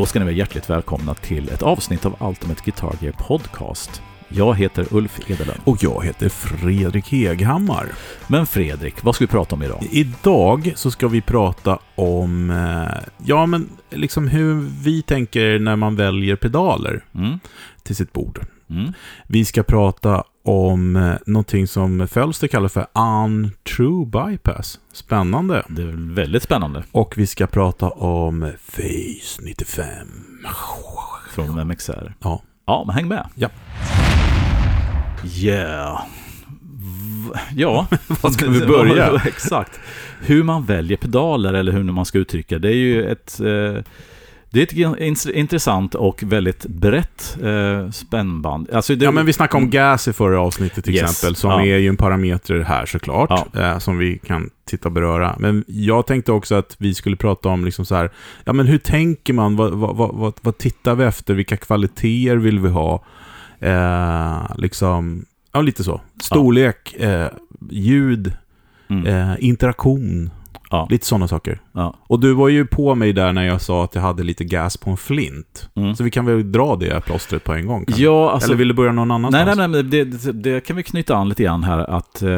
Då ska ni vara hjärtligt välkomna till ett avsnitt av Ultimate Guitar Gear Podcast. Jag heter Ulf Edelund. Och jag heter Fredrik Heghammar. Men Fredrik, vad ska vi prata om idag? Idag så ska vi prata om, eh, ja men liksom hur vi tänker när man väljer pedaler Mm. till sitt bord. Mm. Vi ska prata om eh, någonting som Fölster kallar för untrue bypass. Spännande. Det är väldigt spännande. Och vi ska prata om Face 95. Från MXR. Ja. Ja, men häng med. Ja. Yeah. Ja, Var ska vi börja? Exakt. Hur man väljer pedaler eller hur man ska uttrycka det är ju ett eh, det är ett in- intressant och väldigt brett eh, spännband. Alltså det, Ja, men vi snackade om gas i förra avsnittet till Yes. exempel, som Ja. är ju en parameter här såklart, Ja. eh, som vi kan titta och beröra. Men jag tänkte också att vi skulle prata om liksom så här, ja men hur tänker man, vad, vad, vad, vad, tittar vi efter, vilka kvaliteter vill vi ha? Eh, liksom, ja lite så. Storlek, eh, ljud, Mm. eh, interaktion, ja, lite sådana saker. ja. Och du var ju på mig där när jag sa att jag hade lite gas på en flint. Mm. Så vi kan väl dra det plåstret på en gång? kanske? ja alltså, Eller vill du börja någon annanstans? Nej, nej, nej, det, det, det kan vi knyta an lite grann här. Att, eh,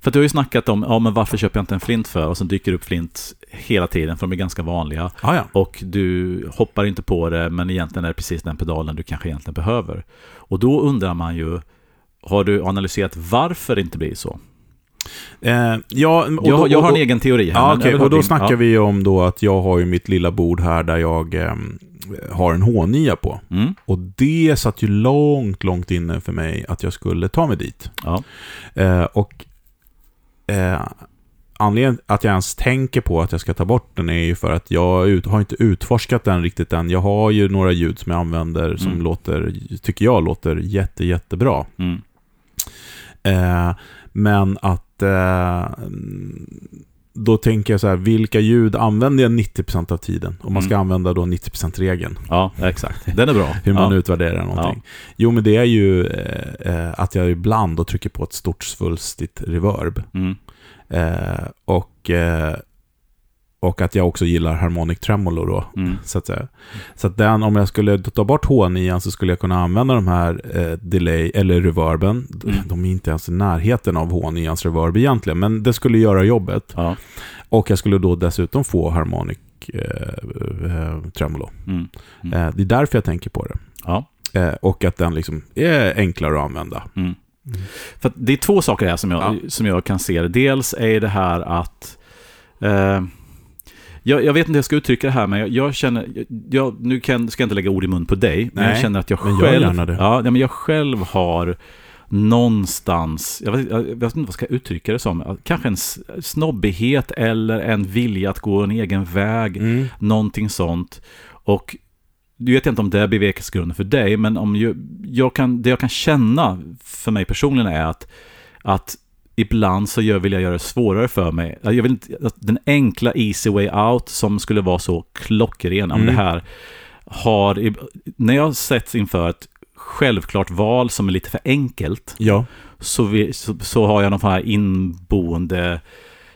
för att du har ju snackat om, ja men varför köper jag inte en flint för? Och sen dyker upp flint hela tiden, för de är ganska vanliga. Ah, ja. Och du hoppar inte på det, men egentligen är det precis den pedalen du kanske egentligen behöver. Och då undrar man ju, har du analyserat varför det inte blir så? Eh, ja, och jag, då- jag har en egen teori här. Ja, ha Och då din. snackar ja. vi om då att jag har ju mitt lilla bord här där jag eh, har en H9 på. Mm, Och det satt ju långt, långt inne för mig att jag skulle ta mig dit. ja, Eh, och eh, anledningen att jag ens tänker på att jag ska ta bort den är ju för att jag ut, har inte utforskat den riktigt än. Jag har ju några ljud som jag använder som Mm. låter, tycker jag låter jätte, jättebra. mm, Eh, men att eh, då tänker jag så här, vilka ljud använder jag 90% av tiden? Om man ska Mm. använda då 90%-regeln. ja, exakt. Den är bra. Hur man ja. utvärderar någonting. Jo, men det är ju eh, att jag ibland då trycker på ett stort svulstigt reverb. Mm, Eh, och, eh, och att jag också gillar harmonic tremolo då. mm, Så att, säga. så att den, om jag skulle ta bort H9 så skulle jag kunna använda de här eh, delay eller reverben. Mm. De är inte ens i närheten av H9ans reverb egentligen, men det skulle göra jobbet. ja, Och jag skulle då dessutom få harmonic eh, eh, tremolo. mm, Mm. Eh, det är därför jag tänker på det. ja. Eh, och att den liksom är enklare att använda. Mm. För att det är två saker här som jag, Ja. som jag kan se. Dels är det här att... Jag, jag vet inte hur jag ska uttrycka det här, men jag, jag känner... Jag, nu kan, ska jag inte lägga ord i mun på dig, men Nej, jag känner att jag själv... det. Ja, men jag själv har någonstans, jag vet, jag vet inte vad jag ska uttrycka det som, kanske en snobbighet eller en vilja att gå en egen väg, Mm. någonting sånt. Och du vet inte om det är bevekelsegrunden för dig, men om ju, jag kan, det jag kan känna för mig personligen är att, att ibland så gör, vill jag göra det svårare för mig. Jag vill inte, den enkla easy way out som skulle vara så klockren, om Mm. det här har, när jag sätts inför ett självklart val som är lite för enkelt, Ja. så, vi, så, så har jag någon här inboende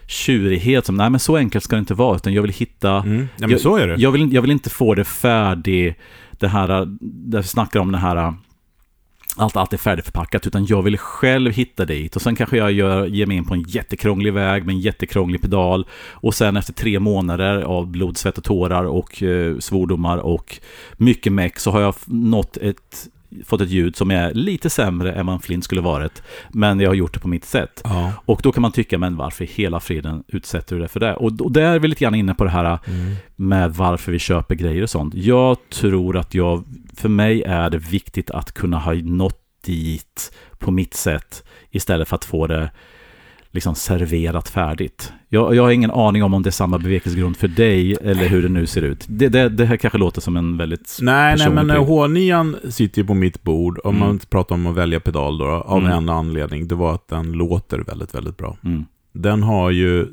tjurighet som, nej men så enkelt ska det inte vara, utan jag vill hitta Mm. Ja, men jag, så är det. Jag vill, jag vill inte få det färdig, det här, där vi snackar om det här, allt, allt är färdigförpackat, utan jag vill själv hitta dit. Och sen kanske jag gör, ger mig in på en jättekrånglig väg med en jättekrånglig pedal. Och sen efter tre månader av blod, svett och tårar och eh, svordomar och mycket meck så har jag nått ett, fått ett ljud som är lite sämre än vad flint skulle varit. Men jag har gjort det på mitt sätt. Ja. Och då kan man tycka, men varför i hela friden utsätter du det för det? Och, och där är vi lite grann inne på det här Mm. med varför vi köper grejer och sånt. Jag tror att jag, för mig är det viktigt att kunna ha nått dit på mitt sätt istället för att få det liksom serverat färdigt. Jag, jag har ingen aning om om det är samma bevekelsegrund för dig eller hur det nu ser ut. Det, det, det här kanske låter som en väldigt... Nej, nej, men pryl. H9 sitter ju på mitt bord. Om Mm. man pratar om att välja pedal då, av Mm. en anledning. Det var att den låter väldigt, väldigt bra. Mm, Den har ju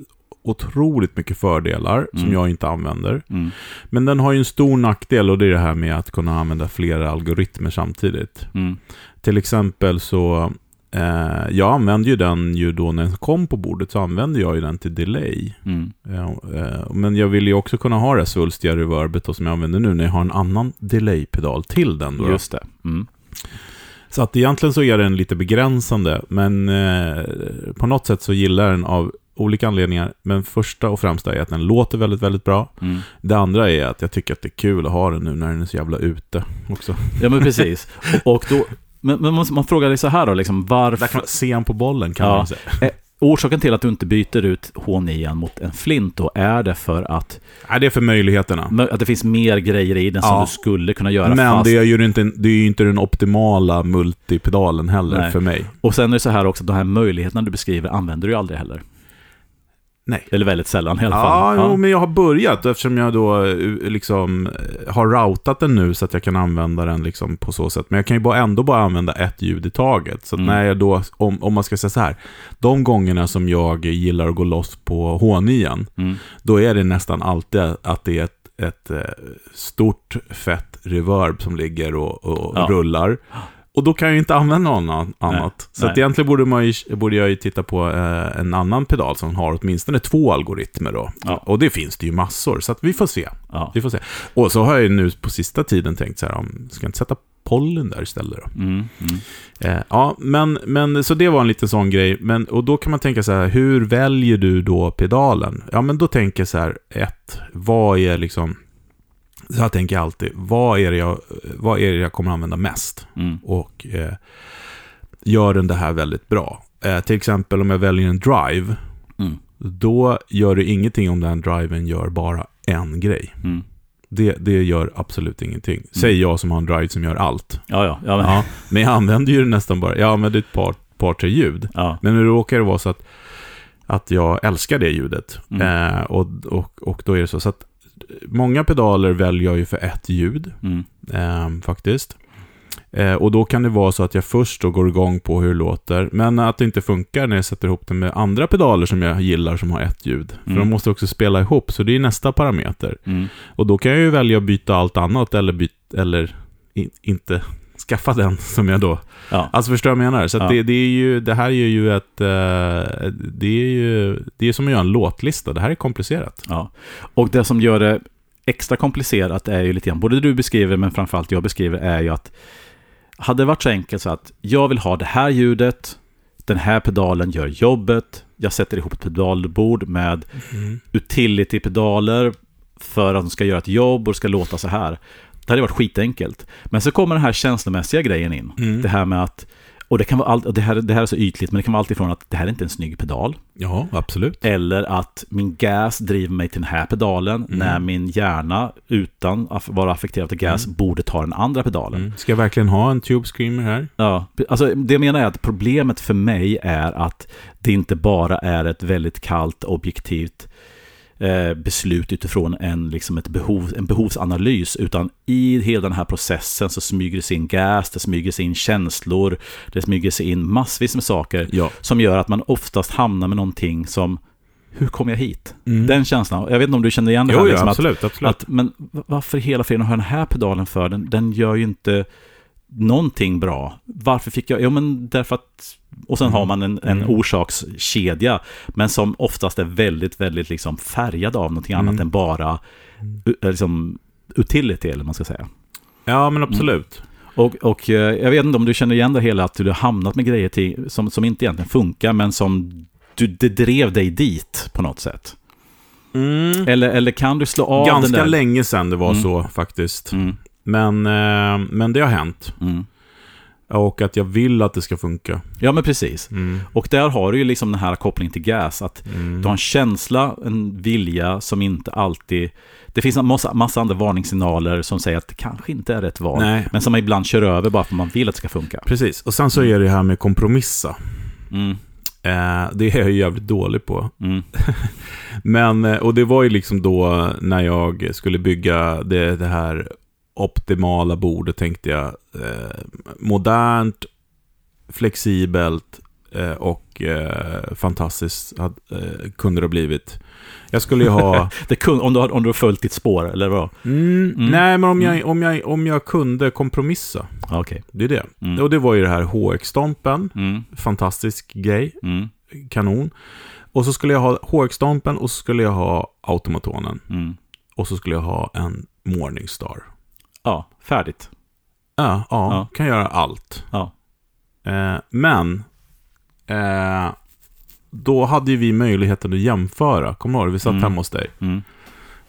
otroligt mycket fördelar som Mm. jag inte använder. mm, Men den har ju en stor nackdel och det är det här med att kunna använda flera algoritmer samtidigt. mm, Till exempel så eh, jag använde ju den ju då när den kom på bordet så använde jag ju den till delay. Mm. Eh, eh, men jag vill ju också kunna ha det svulstiga reverbet då, som jag använder nu när jag har en annan delay-pedal till den. Då. Just det. Mm. Så att egentligen så är den lite begränsande, men eh, på något sätt så gillar den av olika anledningar. Men första och främsta är att den låter väldigt, väldigt bra. Mm. Det andra är att jag tycker att det är kul att ha den nu när den är så jävla ute också. Ja, men precis. Och då, men, men man, man frågar dig så här då, liksom, varför... Kan man se han på bollen kan Ja. man säga. Eh, Orsaken till att du inte byter ut H9 mot en flint då, är det för att, Nej, det är för möjligheterna. att det finns mer grejer i den som Ja. du skulle kunna göra Men fast... det är ju inte, det är ju inte den optimala multipedalen heller Nej. för mig. Och sen är det så här också, de här möjligheterna du beskriver använder du ju aldrig heller. Nej. Eller väldigt sällan i alla Ja, fall. Jo, men jag har börjat eftersom jag då eh, liksom eh, har routat den nu så att jag kan använda den liksom på så sätt. Men jag kan ju bara ändå bara använda ett ljud i taget. Så Mm. när jag då, om, om man ska säga så här, de gångerna som jag gillar att gå loss på H9, Mm. då är det nästan alltid att det är ett, ett eh, stort fett reverb som ligger och, och Ja. rullar. Och då kan jag ju inte använda något annat. Så att nej. egentligen borde, man ju, borde jag ju titta på eh, en annan pedal som har åtminstone två algoritmer då. Ja. Och det finns det ju massor, så vi får se. Ja. Vi får se. Och så har jag ju nu på sista tiden tänkt så här, om, ska jag inte sätta pollen där istället då? Mm. Mm. Eh, ja, men, men så det var en liten sån grej. Men, och då kan man tänka så här, hur väljer du då pedalen? Ja, men då tänker jag så här, ett, vad är liksom, så här tänker jag alltid, vad är det jag, vad är det jag kommer använda mest? Mm. Och eh, gör den det här väldigt bra? Eh, till exempel om jag väljer en drive, Mm. då gör det ingenting om den driven gör bara en grej. Mm. Det, det gör absolut ingenting. Säger jag som har en drive som gör allt. Ja, ja. Ja, men, Ja, men jag använder ju det nästan bara, ja men det är ett par, par tre ljud. ja. Men nu råkar det vara så att, att jag älskar det ljudet. Mm. Eh, och, och, och då är det så. så att många pedaler väljer jag ju för ett ljud, Mm. eh, faktiskt. Eh, och då kan det vara så att jag först då går igång på hur det låter, men att det inte funkar när jag sätter ihop det med andra pedaler som jag gillar som har ett ljud. För Mm. de måste också spela ihop, så det är nästa parameter. Mm. Och då kan jag ju välja att byta allt annat eller, byt, eller in, inte skaffa den som jag då... Ja. Alltså förstår du vad jag menar? Så Ja. det, det, är ju, det här är ju ett... eh, det är ju det är som att göra en låtlista. Det här är komplicerat. Ja, och det som gör det extra komplicerat är ju lite grann, både du beskriver men framförallt jag beskriver är ju att hade det varit så enkelt så att jag vill ha det här ljudet, den här pedalen gör jobbet, jag sätter ihop ett pedalbord med utility-pedaler för att de ska göra ett jobb och det ska låta så här. Det hade varit skitenkelt. Men så kommer den här känslomässiga grejen in. Mm. Det här med att, och det kan vara allt, det här, det här är så ytligt, men det kan vara allt ifrån att det här är inte en snygg pedal. Ja, absolut. Eller att min gas driver mig till den här pedalen Mm. när min hjärna utan att vara affekterad av gas borde ta den andra pedalen. Mm. Ska jag verkligen ha en Tube Screamer här? Ja, alltså det jag menar är att problemet för mig är att det inte bara är ett väldigt kallt objektivt eh, beslut utifrån en, liksom ett behov, en behovsanalys, utan i hela den här processen så smyger det sig in gas, det smyger sig in känslor, det smyger sig in massvis med saker Ja. som gör att man oftast hamnar med någonting som hur kom jag hit? Mm. Den känslan. Jag vet inte om du känner igen det här. Jo, liksom, ja, att, absolut. absolut. att, men varför hela friden har den här pedalen för? Den, den gör ju inte någonting bra. Varför fick jag? Jo, men därför att... Och sen Mm. har man en, en Mm. orsakskedja, men som oftast är väldigt, väldigt liksom färgad av någonting Mm. annat än bara liksom, utility, eller man ska säga. ja, men absolut. Och, och eh, jag vet inte om du känner igen det hela, att du har hamnat med grejer till, som, som inte egentligen funkar, men som du, det drev dig dit på något sätt. Mm. Eller, eller kan du slå av den Ganska där? länge sedan det var Mm. så faktiskt. Mm, Men, eh, men det har hänt. mm. Och att jag vill att det ska funka. Ja, men precis. Mm. Och där har du ju liksom den här kopplingen till gas, att Mm. du har en känsla, en vilja som inte alltid... Det finns en massa, massa andra varningssignaler som säger att det kanske inte är rätt val, Nej, men som man ibland kör över bara för att man vill att det ska funka. precis. Och sen så är det här med kompromissa. Mm, Eh, det är jag ju jävligt dålig på. mm, Men, eh, och det var ju liksom då när jag skulle bygga det, det här optimala bordet tänkte jag. Eh, modernt, flexibelt, eh, och eh, fantastiskt hade, eh, kunde det ha blivit. Jag skulle ju ha... Det kun, om, du har, om du har följt ditt spår, eller vad? Mm, Mm. Nej, men om jag, om, jag, om jag kunde kompromissa. Okej. Det är det. Mm. Och det var ju det här HX-stompen. Mm. Fantastisk grej. Mm. Kanon. Och så skulle jag ha HX-stompen och så skulle jag ha automatonen. Mm. Och så skulle jag ha en Morningstar. Ja, färdigt. Ja, ja, Ja. kan göra allt. Ja. Eh, men eh, då hade ju vi möjligheten att jämföra. Kommer du ihåg? Vi satt Mm. hemma hos dig. Mm.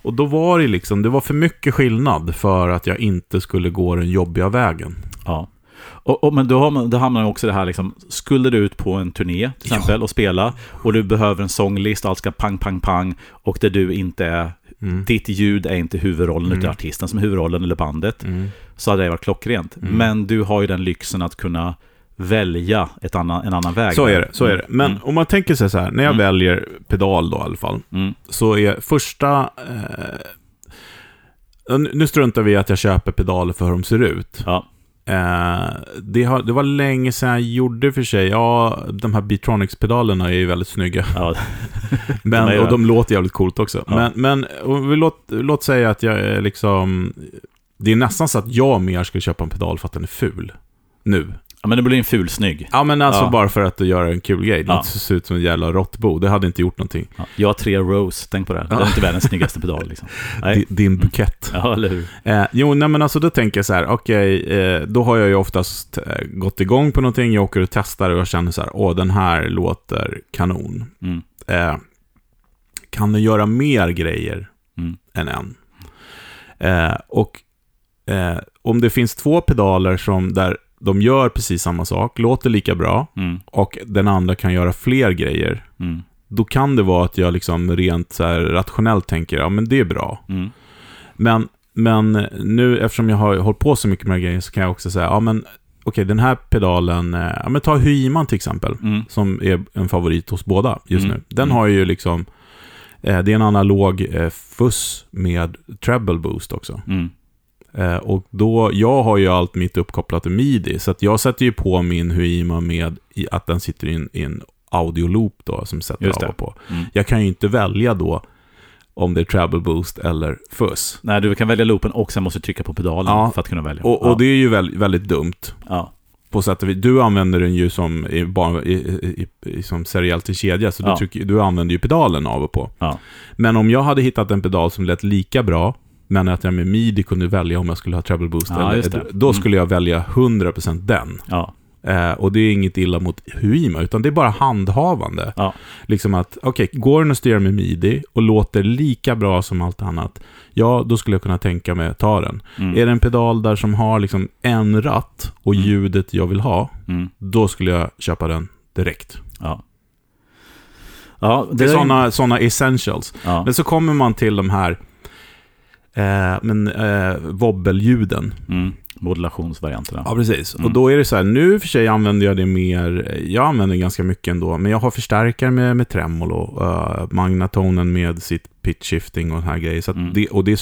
Och då var det liksom, det var för mycket skillnad för att jag inte skulle gå den jobbiga vägen. Ja. Och, och, men då, har man, då hamnar också det här, liksom, skulle du ut på en turné till Ja. exempel och spela och du behöver en sånglista, allt ska pang, pang, pang och där du inte är, Mm. ditt ljud är inte huvudrollen Mm. utan artisten som är huvudrollen eller bandet, Mm. så hade det varit klockrent. Mm. Men du har ju den lyxen att kunna välja ett annan, en annan väg. Så är det, så är det. Men Mm. om man tänker sig så här, när jag Mm. väljer pedal då i alla fall, Mm. så är första... Eh, nu- nu struntar vi i att jag köper pedaler för hur de ser ut. Ja. Eh, det, har, det var länge sedan jag gjorde för sig. Ja, de här Beatronics-pedalerna är ju väldigt snygga. Ja. Men, De och de låter jävligt coolt också. Ja. Men, men vi låt, låt säga att jag är liksom... Det är nästan så att jag mer skulle köpa en pedal för att den är ful. Nu. Ja, men det blir en ful snygg. Ja, men alltså Ja. bara för att göra en kul grej. Det Ja. ser ut som en jävla råttbo. Det hade inte gjort någonting. Ja. Jag har tre Rose, tänk på det. Det är inte världens snyggaste pedal liksom. Nej. Di- Din bukett. Ja, eller hur? Eh, jo, nej men alltså då tänker jag så här, okej, eh, då har jag ju oftast eh, gått igång på någonting, jag åker och testar och jag känner så här, åh, den här låter kanon. Mm. Eh, kan den göra mer grejer Mm. än en? Eh, och eh, om det finns två pedaler som där de gör precis samma sak, låter lika bra, Mm. och den andra kan göra fler grejer, Mm. då kan det vara att jag liksom rent så rationellt tänker, ja men det är bra. Mm. Men, men nu, eftersom jag har hållit på så mycket med grejerna, så kan jag också säga, ja men okej, den här pedalen, eh, ja men ta Huiman till exempel, Mm. som är en favorit hos båda just Mm. nu. Den Mm. har ju liksom, eh, det är en analog eh, fuss med treble boost också. Eh, och då, jag har ju allt mitt uppkopplat i midi, så att jag sätter ju på min Huima med att den sitter i en, i en audioloop då, som sätter av och på. Mm. Jag kan ju inte välja då om det är treble boost eller fuss. Nej, du kan välja loopen och sen måste du trycka på pedalen Ja. för att kunna välja. Och, och det är ju väldigt, väldigt dumt. ja. På sätt och vis. Du använder den ju som, i, i, i, som seriellt i kedja, så Ja. du, trycker, du använder ju pedalen av och på. Ja. Men om jag hade hittat en pedal som lät lika bra, men att jag med midi kunde välja om jag skulle ha treble boost, Ja, eller, det. då Mm. skulle jag välja 100% den. Ja. Eh, och det är inget illa mot Huima, utan det är bara handhavande. Ja. Liksom att, okej, går den att styra med midi och låter lika bra som allt annat, ja, då skulle jag kunna tänka mig att ta den. Mm. Är det en pedal där som har liksom en ratt och Mm. ljudet jag vill ha, Mm. då skulle jag köpa den direkt. Ja. Ja, Det är är- sådana såna essentials. Men så kommer man till de här eh, men, eh, wobbelljuden. Mm. Modulationsvarianterna. Ja, precis. Mm. Och då är det så här, nu för sig använder jag det mer, jag använder ganska mycket ändå, men jag har förstärkare med, med tremolo, uh, magnatonen med sitt pitch shifting och den här grejer. Så Mm. det, och det är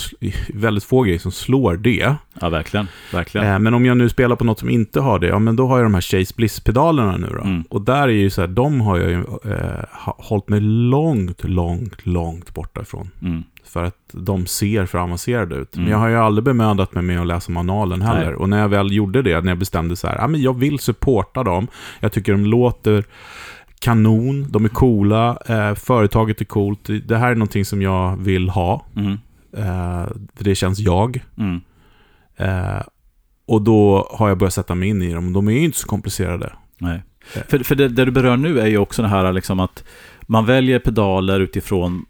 väldigt få grejer som slår det. Ja, verkligen. Verkligen. Eh, men om jag nu spelar på något som inte har det, ja men då har jag de här Chase Bliss-pedalerna nu då. Mm. Och där är ju så här, de har jag ju eh, hållit mig långt, långt, långt borta ifrån. Mm. För att de ser för avancerade ut. Mm. Men jag har ju aldrig bemödat mig med att läsa manualen heller. Nej. Och när jag väl gjorde det, när jag bestämde så här, ja men jag vill supporta dem. Jag tycker de låter kanon, de är coola, eh, företaget är coolt. Det här är någonting som jag vill ha. Mm. Eh, för det känns jag. Mm. Eh, och då har jag börjat sätta mig in i dem. De är ju inte så komplicerade. Nej. Eh. För, för det, det du berör nu är ju också det här liksom att man väljer pedaler utifrån,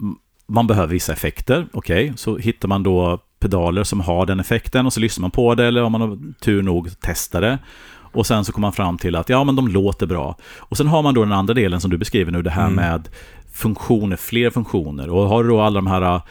man behöver vissa effekter, okej, så hittar man då pedaler som har den effekten och så lyssnar man på det eller om man har tur nog testar det. Och sen så kommer man fram till att ja, men de låter bra. Och sen har man då den andra delen som du beskriver nu, det här Mm. med funktioner, fler funktioner. Och har du då alla de här äh,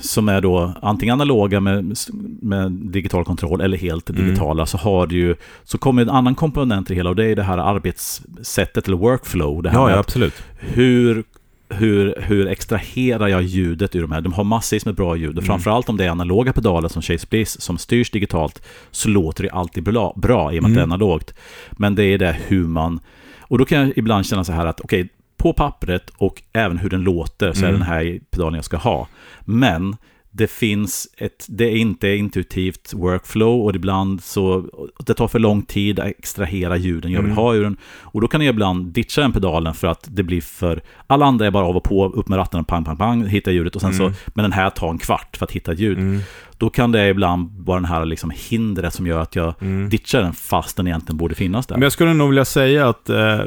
som är då antingen analoga med, med digital kontroll eller helt Mm. digitala så har du ju så kommer en annan komponent i det hela och det är det här arbetssättet eller workflow. Det här Ja, ja absolut. hur, hur, hur extraherar jag ljudet ur de här? De har massvis med bra ljud och Mm. framförallt om det är analoga pedaler som Chase Bliss som styrs digitalt så låter det alltid bra, bra i och med att det är Mm. analogt. Men det är det hur man Och då kan jag ibland känna så här att okej, på pappret och även hur den låter så är Mm. den här pedalen jag ska ha. Men det finns ett, det är inte intuitivt workflow och ibland så, det tar för lång tid att extrahera ljuden jag vill Mm. ha ur den. Och då kan jag ibland ditcha den pedalen för att det blir för, alla andra är bara av och på, upp med ratten, pang, pang, pang, hitta ljudet och sen Mm. så, men den här tar en kvart för att hitta ett ljud. Mm. Då kan det ibland vara den här liksom hindret som gör att jag Mm. ditchar den fast den egentligen borde finnas där. Men jag skulle nog vilja säga att eh,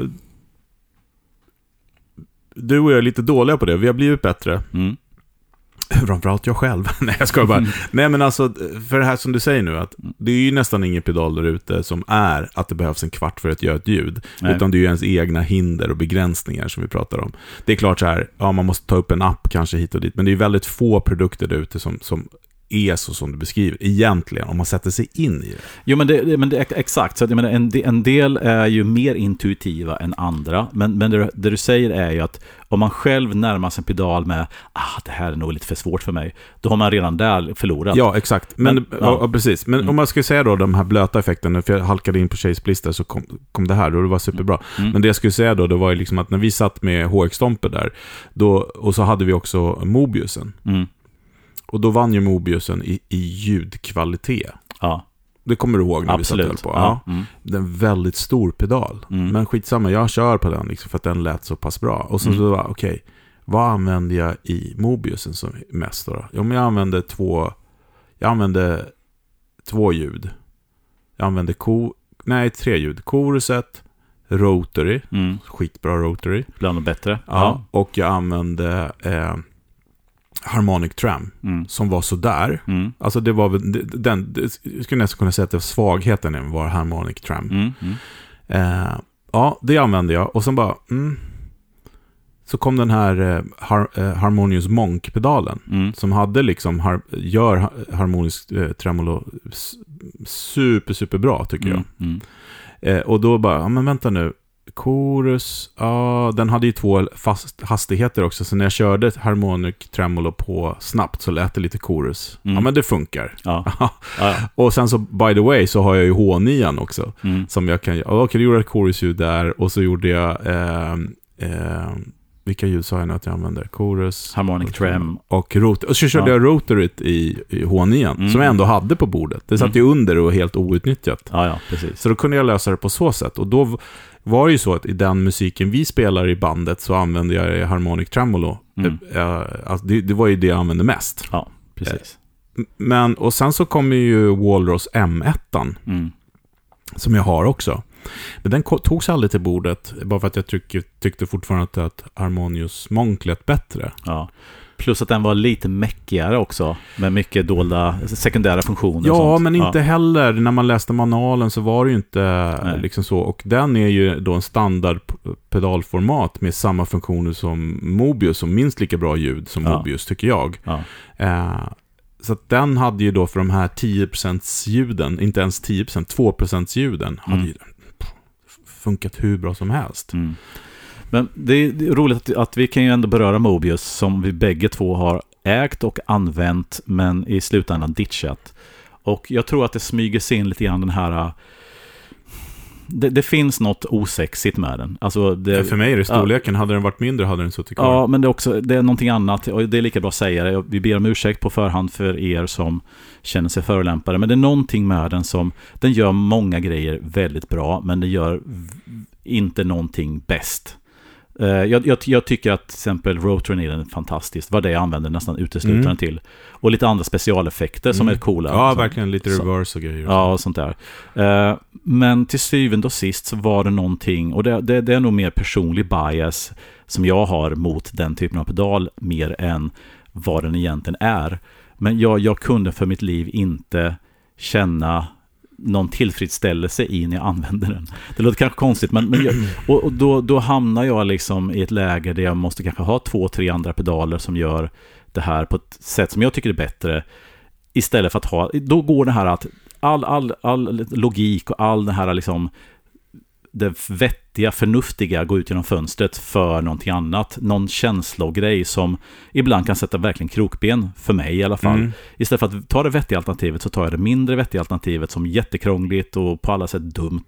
du och jag är lite dåliga på det. Vi har blivit bättre. Mm. Framförallt jag själv. Nej, jag ska bara. Nej, men alltså, för det här som du säger nu, att det är ju nästan ingen pedal där ute som är att det behövs en kvart för att göra ett ljud. Nej. Utan det är ju ens egna hinder och begränsningar som vi pratar om. Det är klart så här, ja, man måste ta upp en app kanske hit och dit, men det är väldigt få produkter där ute som, som är så som du beskriver, egentligen, om man sätter sig in i det. Jo, men det, men det exakt. Så att, jag menar, en, en del är ju mer intuitiva än andra. Men, men det, det du säger är ju att om man själv närmar sig en pedal med ah, det här är nog lite för svårt för mig, då har man redan där förlorat. Ja, exakt. Men, Men- ja. ja. Precis. Men Mm. om man ska säga då de här blöta effekterna, för jag halkade in på Chase Blister så kom, kom det här och det var superbra. Mm. Men det jag skulle säga då, det var ju liksom att när vi satt med HX-Stomper där, då, och så hade vi också Mobiusen. Mm. Och då vann ju Mobiusen i, i ljudkvalitet. Ja, Det kommer du ihåg när vi satt absolut. på? Ja. Ja. Mm. Det är en väldigt stor pedal. Mm. Men skitsamma, jag kör på den liksom för att den lät så pass bra. Och så, Mm. så var okej, vad använder jag i Mobiusen som mest då? Jo, men jag använde två, jag använde två ljud. Jag använde ko, nej, tre ljud. Choruset, Rotary, Mm. skitbra Rotary. Bland annat bättre. Ja. Och jag använde eh, Harmonic Tram, Mm. som var sådär. Mm. Alltså det var väl, den, jag skulle nästan kunna säga att det var svagheten var Harmonic Tram. Mm. Mm. Eh, ja, det använde jag. Och sen bara, mm, så kom den här eh, har, eh, Harmonious Monk-pedalen. Mm. Som hade liksom, har, gör ha- harmonisk eh, tremolo super, super bra tycker jag. Mm. Mm. Eh, och då bara, ja men vänta nu. Chorus, ja, den hade ju två fast hastigheter också. Så när jag körde Harmonic Tremolo på snabbt så lät det lite chorus. Mm. Ja, men det funkar. Ja. Ja, ja. och sen så, by the way, så har jag ju H9 också. Mm. Som jag kan, okej, då gjorde jag chorusljud där och så gjorde jag, ehm, ehm, vilka ljud sa jag nu att jag använde? Chorus. Harmonic Trem. Och rot och så körde Ja. jag rotaryt i, i H9, Mm. som jag ändå hade på bordet. Det satt Mm. ju under och helt outnyttjat. Ja, ja, precis. Så då kunde jag lösa det på så sätt. Och då var det ju så att i den musiken vi spelar i bandet så använde jag Harmonic Tremolo. Mm. Eh, alltså det, det var ju det jag använde mest. Ja, precis. M- Men, och sen så kommer ju Walrus M1, Mm. som jag har också. Men den togs aldrig till bordet, bara för att jag tyck, tyckte fortfarande att Harmonious Monk lät bättre. Ja. Plus att den var lite meckigare också, med mycket dolda sekundära funktioner. och Ja, sånt. men inte heller. När man läste manualen så var det ju inte Nej. liksom så. Och den är ju då en standard pedalformat med samma funktioner som Mobius, och minst lika bra ljud som Ja. Mobius, tycker jag. Ja. Eh, så den hade ju då för de här 10% ljuden, inte ens 10%, 2% ljuden, hade Mm. ju funkat hur bra som helst. Mm. Men det är, det är roligt att, att vi kan ju ändå beröra Mobius som vi bägge två har ägt och använt men i slutändan ditchat. Och jag tror att det smyger sig in lite grann den här... äh, Det, det finns något osexigt med den. Alltså det, för mig är det storleken. Hade den varit mindre hade den suttit kvar. Ja, men det är också det är någonting annat. Och det är lika bra att säga det. Vi ber om ursäkt på förhand för er som känner sig förolämpade. Men det är någonting med den som... Den gör många grejer väldigt bra, men det gör inte någonting bäst. Eh, Jag, jag, jag tycker att till exempel Rotorn är den fantastiskt. Vad det jag använder nästan uteslutande Mm. till. Och lite andra specialeffekter som Mm. är coola. Ja, Som- verkligen. Lite reverse och grejer. Ja, och sånt där. Eh, Men till syvende och sist så var det någonting, och det, det, det är nog mer personlig bias som jag har mot den typen av pedal mer än vad den egentligen är. Men jag, jag kunde för mitt liv inte känna någon tillfredsställelse i när jag använder den. Det låter kanske konstigt, men, men jag, och, och då, då hamnar jag liksom i ett läge där jag måste kanske ha två, tre andra pedaler som gör det här på ett sätt som jag tycker är bättre. Istället för att ha, då går det här att all, all, all logik och all den här liksom det vettiga, förnuftiga går ut genom fönstret för någonting annat. Någon känslogrej som ibland kan sätta verkligen krokben, för mig i alla fall. Mm. Istället för att ta det vettiga alternativet så tar jag det mindre vettiga alternativet som jättekrångligt och på alla sätt dumt.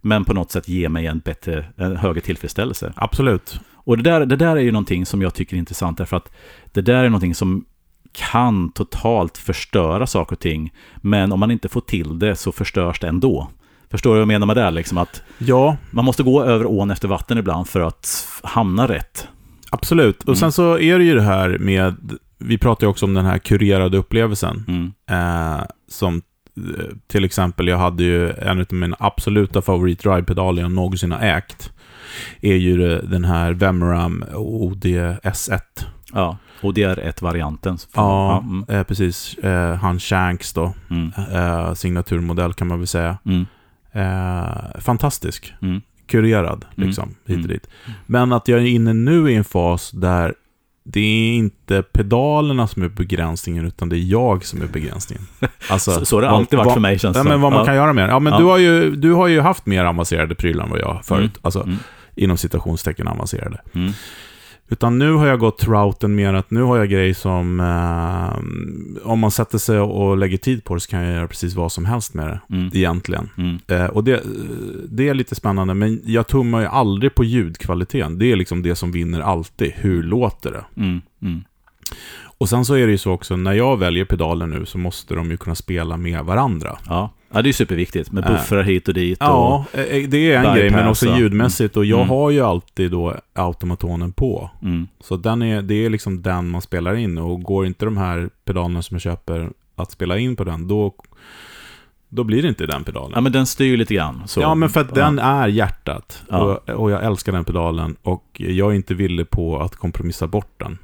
men på något sätt ge mig en bättre, en högre tillfredsställelse. Absolut. Och det där, det där är ju någonting som jag tycker är intressant, därför att det där är någonting som kan totalt förstöra saker och ting, men om man inte får till det så förstörs det ändå. Förstår du vad jag menar med det? Liksom att Ja, man måste gå över ån efter vatten ibland för att hamna rätt. absolut. Och Mm. sen så är det ju det här med, vi pratar ju också om den här kurerade upplevelsen. Mm. Eh, som eh, till exempel, jag hade ju en av mina absoluta favorit drivepedaler jag någonsin har ägt. Är ju den här Vemram ODS1. Ja, och det är ett varianten. Ja, mm, eh, precis. Eh, han Shanks då. mm, Eh, signaturmodell kan man väl säga. mm, Eh, fantastisk. mm, Kurerad, Mm. liksom, hit och Mm. dit. Men att jag är inne nu i en fas där det är inte pedalerna som är begränsningen, utan det är jag som är begränsningen. Alltså, så, så har det alltid varit för mig känns Ja, det men som. vad man Ja. kan göra med. Ja, men Ja. Du, har ju, du har ju haft mer avancerade prylar än vad jag har förut. Mm. Alltså, Mm. inom citationstecken avancerade. Mm. Utan nu har jag gått routen mer att nu har jag grejer som... Eh, om man sätter sig och lägger tid på det så kan jag göra precis vad som helst med det. Mm. Egentligen. Mm. Eh, och det, det är lite spännande, men jag tummar ju aldrig på ljudkvaliteten. Det är liksom det som vinner alltid. Hur låter det? Mm. Och sen så är det ju så också, när jag väljer pedaler nu så måste de ju kunna spela med varandra. Ja. ja, det är superviktigt med Äh. buffrar hit och dit. Ja, eh, det är en bypass, grej, men också ljudmässigt. Och jag Mm. har ju alltid då automatonen på. Mm. Så den är, det är liksom den man spelar in. Och går inte de här pedalerna som jag köper att spela in på den, då, då blir det inte den pedalen. ja, men den styr lite grann. Så. Ja, men för att den är hjärtat. Ja. Och, och jag älskar den pedalen. Och jag är inte villig på att kompromissa bort den.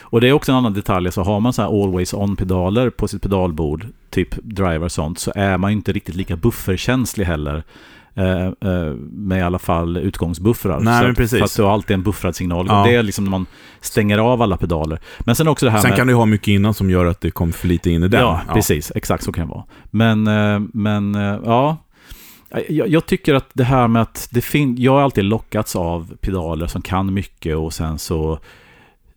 Och det är också en annan detalj, så har man så här always on-pedaler på sitt pedalbord, typ driver och sånt, så är man ju inte riktigt lika bufferkänslig heller. Eh, eh, med i alla fall utgångsbuffrar. Nej, att, precis. För att du har alltid en buffrad signal. Ja. Det är liksom när man stänger av alla pedaler. Men sen också det här Sen med... kan du ha mycket innan som gör att det kommer för lite in i den. Ja, precis. Exakt så kan det vara. Men, eh, men ja. Jag, jag tycker att det här med att det finns... Jag har alltid lockats av pedaler som kan mycket och sen så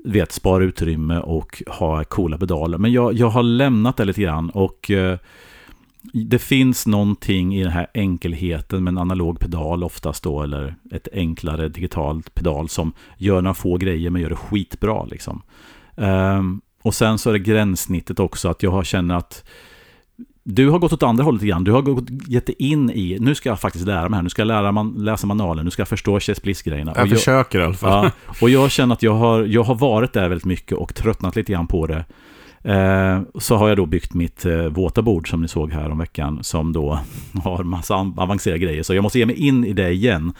vet, spara utrymme och ha coola pedaler. Men jag, jag har lämnat det lite grann och det finns någonting i den här enkelheten med en analog pedal oftast då, eller ett enklare digitalt pedal som gör några få grejer men gör det skitbra liksom. Ehm, och sen så är det gränssnittet också, att jag har känner att du har gått åt andra hållet grann. Du har gått, gett dig in i, nu ska jag faktiskt lära mig här, nu ska jag lära man, läsa manualen, nu ska jag förstå Chess Bliss-grejerna. Jag Och försöker i alla fall. Ja, och jag känner att jag har, jag har varit där väldigt mycket och tröttnat lite grann på det. Eh, så har jag då byggt mitt eh, våta bord som ni såg här om veckan som då har massa av- avancerade grejer. Så jag måste ge mig in i det igen.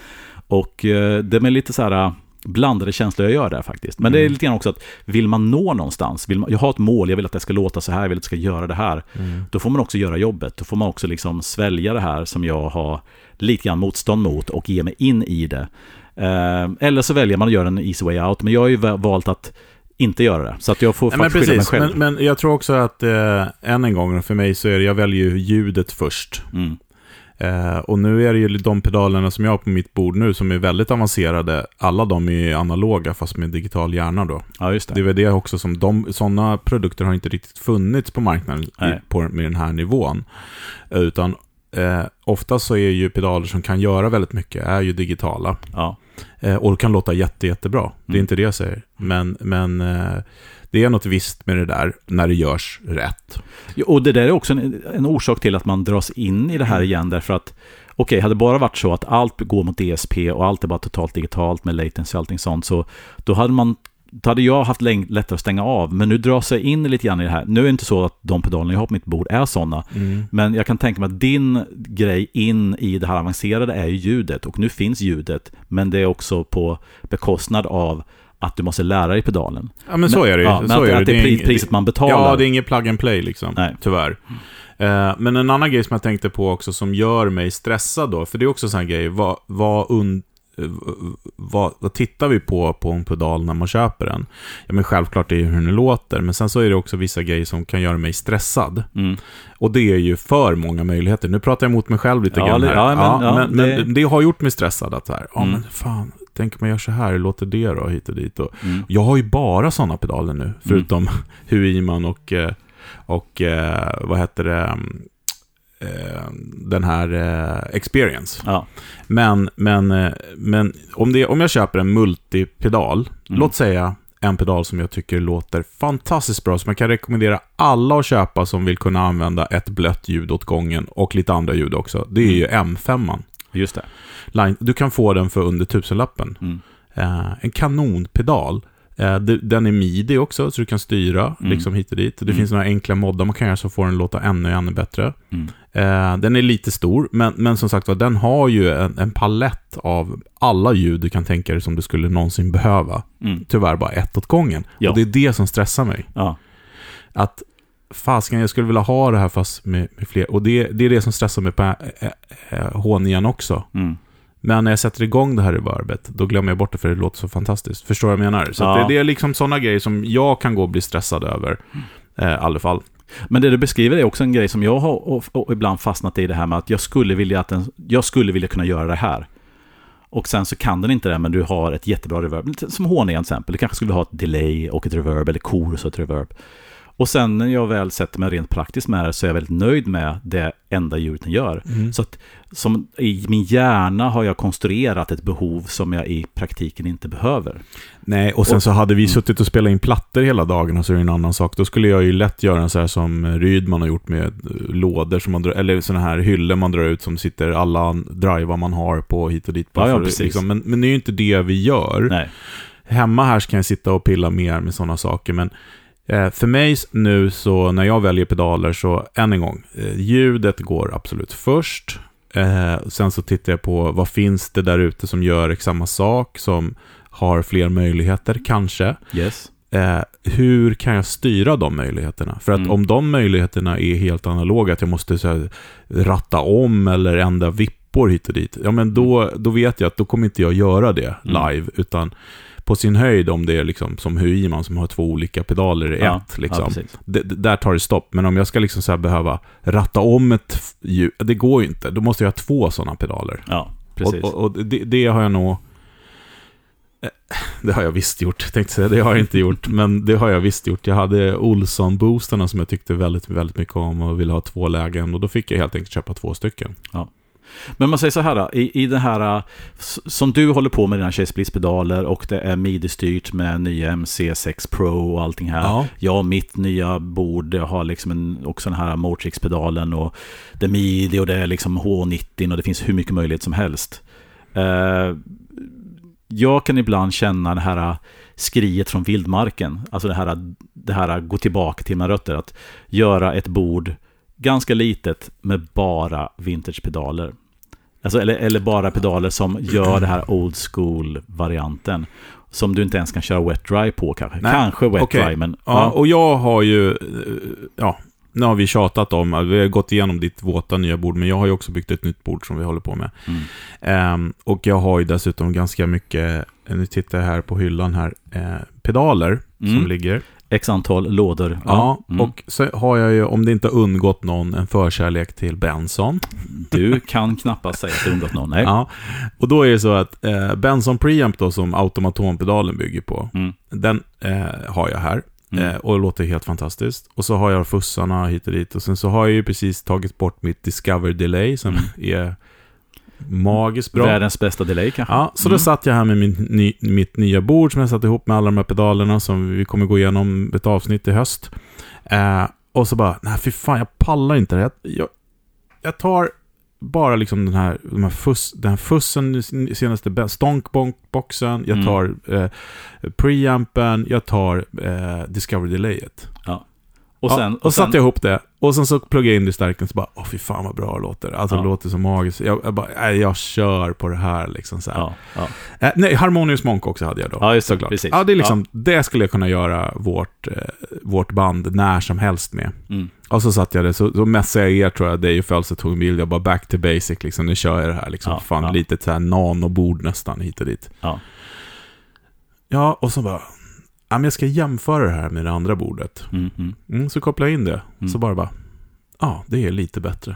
Och eh, det är med lite så här eh, blandade känslor jag gör där faktiskt. Men det är Mm. lite grann också att vill man nå någonstans, vill man, jag har ett mål, jag vill att det ska låta så här, jag vill att det ska göra det här. Mm. Då får man också göra jobbet. Då får man också liksom svälja det här som jag har lite grann motstånd mot och ge mig in i det. Eh, eller så väljer man att göra en easy way out. Men jag har ju va- valt att inte göra det. Så att jag får Nej, men faktiskt skylla mig själv. men, men jag tror också att eh, än en gång för mig så är det, jag väljer ju ljudet först. Mm. Eh, och nu är det ju de pedalerna som jag har på mitt bord nu som är väldigt avancerade. Alla de är analoga fast med digital hjärna då. Ja, just Det det. är väl det också som de, sådana produkter har inte riktigt funnits på marknaden i, på, med den här nivån. Eh, Utan eh, oftast så är ju pedaler som kan göra väldigt mycket, är ju digitala. Ja. Eh, och kan låta jätte, jättebra. Det är Mm. inte det jag säger. Men, men eh, det är något visst med det där när det görs rätt. Jo, Och det där är också en, en orsak till att man dras in i det här igen. Därför att, okej, hade det bara varit så att allt går mot DSP och allt är bara totalt digitalt med latency och allting sånt, så då hade man då hade jag haft lättare att stänga av, men nu dras jag in lite grann i det här. Nu är det inte så att de pedalerna jag har på mitt bord är sådana, men jag kan tänka mig att din grej in i det här avancerade är ju ljudet, och nu finns ljudet, men det är också på bekostnad av att du måste lära dig pedalen. Ja, men så är det ju. Ja, men så att, är att det är ing- pri- priset man betalar. Ja, det är inget plug and play liksom. Nej. Tyvärr. Eh, men en annan grej som jag tänkte på också som gör mig stressad då, för det är också en sån här grej, vad, vad, und, vad, vad tittar vi på på en pedal när man köper den? Ja, men självklart är det hur den låter, men sen så är det också vissa grejer som kan göra mig stressad. Mm. Och det är ju för många möjligheter. Nu pratar jag emot mig själv lite Ja, grann här. ja, men- ja, men, det- men det har gjort mig stressad att så här, ja Mm. men fan, tänk om man gör så här, hur låter det då hit och dit? Och, Mm. jag har ju bara sådana pedaler nu, förutom Huiman och, eh, och eh, vad heter det, mm, eh, den här eh, experience. Ja. Men, men, eh, men om, det, om jag köper en multipedal, Mm. låt säga en pedal som jag tycker låter fantastiskt bra, som jag kan rekommendera alla att köpa som vill kunna använda ett blött ljud åt gången och lite andra ljud också. Det är ju M5. Just det. Line, du kan få den för under tusenlappen. Mm. Eh, en kanonpedal. Eh, den är midi också, så du kan styra Mm. liksom hit och dit. Det Mm. finns några enkla moddar man kan göra så får den låta ännu, ännu bättre. Mm. Eh, den är lite stor, men, men som sagt var, den har ju en, en palett av alla ljud du kan tänka dig som du skulle någonsin behöva. Mm. Tyvärr bara ett åt gången. Ja. Och det är det som stressar mig. Ja. Att fasken, jag skulle vilja ha det här fast med, med fler. Och det, det är det som stressar mig på eh, eh, H9 också. Mm. Men när jag sätter igång det här reverbet, då glömmer jag bort det för det låter så fantastiskt. Förstår du vad jag menar? Så Ja. det, det är liksom sådana grejer som jag kan gå och bli stressad över. Eh, I alla fall. Men det du beskriver är också en grej som jag har och, och ibland fastnat i det här med att jag skulle vilja att den, jag skulle vilja kunna göra det här. Och sen så kan den inte det, men du har ett jättebra reverb. Som H9 till exempel. Du kanske skulle ha ett delay och ett reverb, eller chorus och ett reverb. Och sen när jag väl sätter mig rent praktiskt med det så är jag väldigt nöjd med det enda ljudet den gör. Så att som i min hjärna har jag konstruerat ett behov som jag i praktiken inte behöver. Nej, och sen Och- så hade vi Mm. suttit och spelat in plattor hela dagen, så är det en annan sak. Då skulle jag ju lätt göra en så här som Rydman har gjort med lådor, som man drar, eller sådana här hyllor man drar ut som sitter alla drivar man har på hit och dit. Ja, ja, precis. liksom, men, men det är ju inte det vi gör. Nej. Hemma här så kan jag sitta och pilla mer med sådana saker, men för mig nu så när jag väljer pedaler så, än en gång, eh, ljudet går absolut först. Eh, sen så tittar jag på vad finns det där ute som gör samma sak, som har fler möjligheter kanske. Yes. Eh, hur kan jag styra de möjligheterna? För att Mm. om de möjligheterna är helt analoga, att jag måste så här, ratta om eller ändra vippor hit och dit, ja men då, då vet jag att då kommer inte jag göra det Mm. live, utan på sin höjd om det är liksom som Huiman som har två olika pedaler i Ja, ett. Ja, Liksom. d- där tar det stopp. Men om jag ska liksom så behöva ratta om ett ljud, det går ju inte. Då måste jag ha två sådana pedaler. Ja, precis. Och, och, och det, det har jag nog... eh, Det har jag visst gjort, tänkte säga. Det har jag inte gjort, men det har jag visst gjort. Jag hade Olsson-boostarna som jag tyckte väldigt, väldigt mycket om och ville ha två lägen. Och då fick jag helt enkelt köpa två stycken. Men man säger så här, i, i det här s- som du håller på med dina Chase-Blitz-pedaler och det är midi-styrt med nya MC6 Pro och allting här. Ja. Ja, mitt nya bord har liksom en, också den här Motrix-pedalen och det är midi och det är liksom H90 och det finns hur mycket möjlighet som helst. Eh, jag kan ibland känna det här skriet från vildmarken, alltså det här, det här gå tillbaka till mina rötter, att göra ett bord ganska litet med bara vintage-pedaler. Alltså, eller, eller bara pedaler som gör det här old school-varianten. Som du inte ens kan köra wet dry på kanske. Nej, Kanske wet okej. dry, men... Ja, och jag har ju, eh, ja, nu har vi tjatat om, vi har gått igenom ditt våta nya bord, men jag har ju också byggt ett nytt bord som vi håller på med. Mm. Ehm, och jag har ju dessutom ganska mycket, nu tittar jag här på hyllan här, eh, pedaler som Mm. ligger. X antal lådor. Ja, mm. och så har jag ju, om det inte har undgått någon, en förkärlek till Benson. Du kan knappast säga att det undgått någon. Nej. Ja, och då är det så att eh, Benson Preamp då, som automatonpedalen bygger på, Mm. den eh, har jag här. Mm. Eh, och det låter helt fantastiskt. Och så har jag fussarna hit och dit. Och sen så har jag ju precis tagit bort mitt Discover Delay som Mm. är magiskt bra. Världens bästa delay kanske. Ja, så då Mm. satt jag här med min, ny, mitt nya bord som jag satt ihop med alla de här pedalerna som vi kommer gå igenom ett avsnitt i höst. Eh, och så bara, nej fy fan, jag pallar inte det. Jag, jag, tar bara liksom den här, de här fuss, den här fussen, senaste stonkboxen, jag Mm. tar eh, preampen, jag tar eh, Discovery Delayet. Och sen... ja, och så satte jag ihop det. Och sen så pluggade jag in det i stärken så bara, åh fy fan vad bra det låter. Alltså Ja. det låter så magiskt. Jag, jag bara, nej, jag kör på det här liksom så här. Ja, ja. Eh, nej, Harmonious Monk också hade jag då. ja just. Såklart. Precis. Ja, det är liksom, det skulle jag kunna göra vårt, eh, vårt band när som helst med. Mm. Och så satt jag det, så, så messade jag er tror jag, dig och Fölse tog en bild, jag bara back to basic liksom, nu kör jag det här liksom. Fan, ja. lite så här nanobord nästan hit och dit. Ja. Ja, och så bara, ja men jag ska jämföra det här med det andra bordet. Mm, mm. Mm, så kopplade jag in det, Mm. så bara bara, ja, det är lite bättre.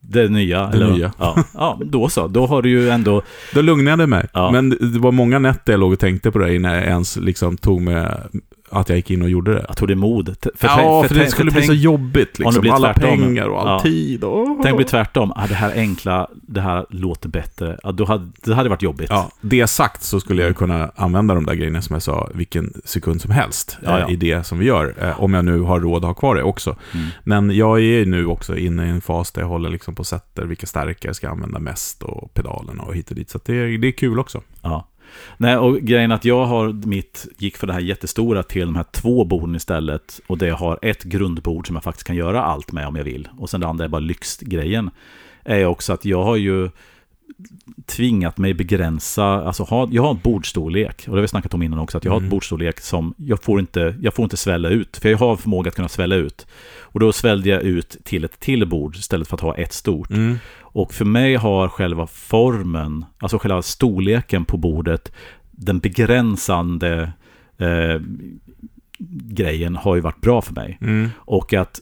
Det nya. Det eller? nya. Ja. ja, då så. Då har du ju ändå... Då lugnade jag mig. Ja. Men det var många nätter jag låg och tänkte på det innan jag ens liksom tog med att jag gick in och gjorde det. Jag tror det mod. För, ja, tänk- för, det skulle för bli så jobbigt liksom. Alla tvärtom. pengar och all Ja. tid. Och... Tänk blir tvärtom. Ah, det här enkla, det här låter bättre. Ja, då hade, det hade varit jobbigt. Ja, det sagt så skulle jag kunna använda de där grejerna som jag sa vilken sekund som helst Ja, ja. eh, i det som vi gör. Eh, om jag nu har råd att ha kvar det också. Mm. Men jag är nu också inne i en fas där jag håller liksom på sätter vilka stärkare jag ska använda mest och pedalerna och hit och dit. Så det, det är kul också. Ja. Nej, och grejen att jag har mitt, gick för det här jättestora till de här två borden istället. Och det har ett grundbord som jag faktiskt kan göra allt med om jag vill. Och sen det andra är bara lyxgrejen. Är också att jag har ju tvingat mig begränsa, alltså ha, jag har en bordstorlek, och det har vi snackat om innan också, att jag har Mm. ett bordstorlek som jag får, inte, jag får inte svälla ut, för jag har förmåga att kunna svälla ut. Och då svällde jag ut till ett till bord istället för att ha ett stort. Mm. Och för mig har själva formen, alltså själva storleken på bordet, den begränsande eh, grejen har ju varit bra för mig. Mm. Och, att,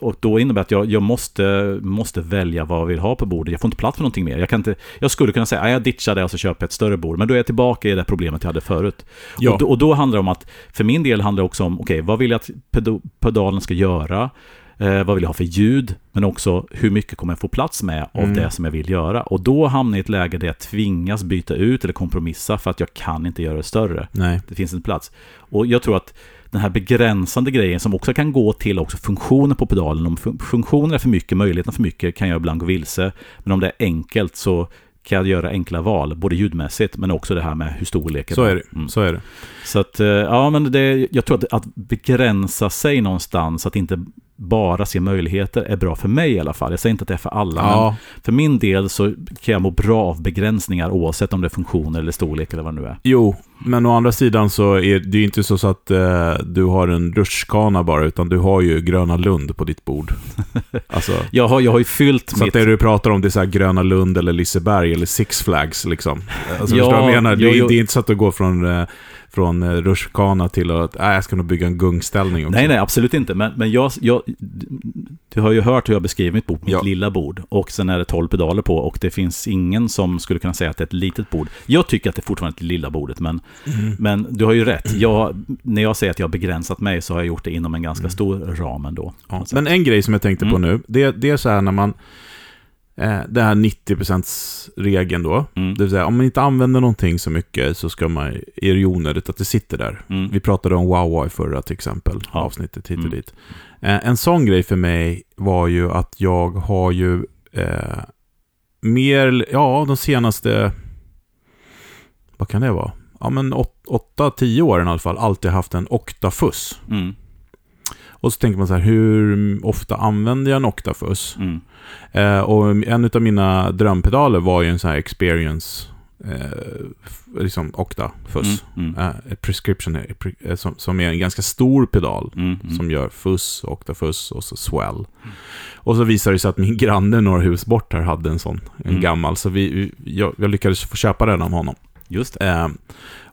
och då innebär att jag, jag måste, måste välja vad jag vill ha på bordet. Jag får inte plats för någonting mer. Jag, kan inte, jag skulle kunna säga att jag ditchar det och så köper jag ett större bord. Men då är jag tillbaka i det problemet jag hade förut. Ja. Och, då, och då handlar det om att, för min del handlar det också om, okej, vad vill jag att pedalen ska göra? Eh, vad vill jag ha för ljud? Men också hur mycket kommer jag få plats med av Mm. det som jag vill göra? Och då hamnar jag i ett läge där jag tvingas byta ut eller kompromissa för att jag kan inte göra det större. Nej. Det finns inte plats. Och jag tror att den här begränsande grejen som också kan gå till också funktionen på pedalen. Om fun- funktionen är för mycket, möjligheten för mycket, kan jag ibland gå vilse. Men om det är enkelt så kan jag göra enkla val, både ljudmässigt men också det här med hur storleken Så är det. Mm. Så är det. Så att, eh, ja men det, jag tror att, att begränsa sig någonstans, att inte bara se möjligheter, är bra för mig i alla fall. Jag säger inte att det är för alla, men Ja, för min del så kan jag må bra av begränsningar oavsett om det är funktioner eller storlek eller vad det nu är. jo, men å andra sidan så är det ju inte så, så att eh, du har en rutschkana bara, utan du har ju Gröna Lund på ditt bord. Alltså, Jag har, jag har ju fyllt så mitt... det du pratar om, det är så Gröna Lund eller Liseberg eller Six Flags liksom. Alltså, Ja, förstår du vad jag menar? Det är, jo, jo. det är inte så att du går från, eh, från eh, rutschkana till att, äh, jag ska nog bygga en gungställning också. Nej, nej, absolut inte. Men, men jag, jag, du har ju hört hur jag beskriver mitt bord, mitt Ja. lilla bord. Och sen är det 12 pedaler på och det finns ingen som skulle kunna säga att det är ett litet bord. Jag tycker att det fortfarande är det lilla bordet, men, Mm. men du har ju rätt. Jag, när jag säger att jag har begränsat mig så har jag gjort det inom en ganska Mm. stor ram ändå. Ja. Men en grej som jag tänkte på Mm. nu, det, det är så här när man, eh, det här 90%-regeln då, Mm. det vill säga om man inte använder någonting så mycket så ska man, är det onödigt att det sitter där. Mm. Vi pratade om Huawei förra till exempel, Ja. avsnittet hit och Mm. dit. Eh, en sån grej för mig var ju att jag har ju eh, mer, ja de senaste, vad kan det vara? Ja men 8-10 åren i alla fall, alltid haft en Octafus. Mm. Och så tänker man så här, hur ofta använder jag en Octafus? Mm. Eh, och en av mina drömpedaler var ju en sån här experience, eh, liksom Octafus. Mm. Mm. Eh, prescription, eh, pre- eh, som, som är en ganska stor pedal. Mm. Mm. Som gör fuss, Octafus och så swell. Och så visade det sig att min granne några hus bort här hade en sån, en Mm. gammal. Så vi, jag, jag lyckades få köpa den av honom. Just. Eh,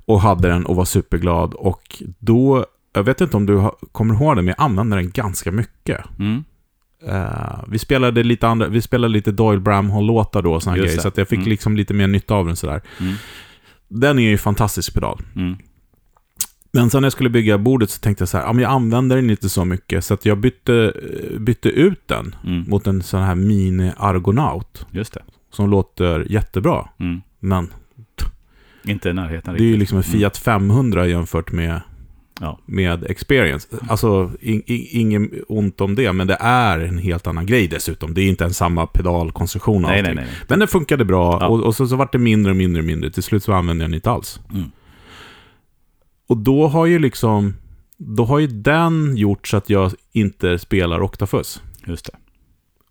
och hade den och var superglad. Och då, jag vet inte om du kommer ihåg det, men jag använde den ganska mycket. Mm. Eh, vi spelade lite andra, vi spelade lite Doyle Bramhall-låtar då och såna grejer, så att jag fick Mm. liksom lite mer nytta av den sådär. Mm. Den är ju fantastisk pedal. Mm. Men sen när jag skulle bygga bordet så tänkte jag så här, ja men jag använder den inte så mycket, så att jag bytte, bytte ut den Mm. mot en sån här mini-argonaut, Just det. som låter jättebra. Mm. Men Inte i närheten det är ju riktigt. liksom en Fiat 500 jämfört med, Ja. med Experience. Alltså, in, in, ingen ont om det, men det är en helt annan grej dessutom. Det är inte en samma pedalkonstruktion Nej, nej, nej. nej. Men den funkade bra Ja. och, och så, så vart det mindre och mindre och mindre. Till slut så använde jag den inte alls. Mm. Och då har ju liksom, då har ju den gjort så att jag inte spelar Octafus. Just det.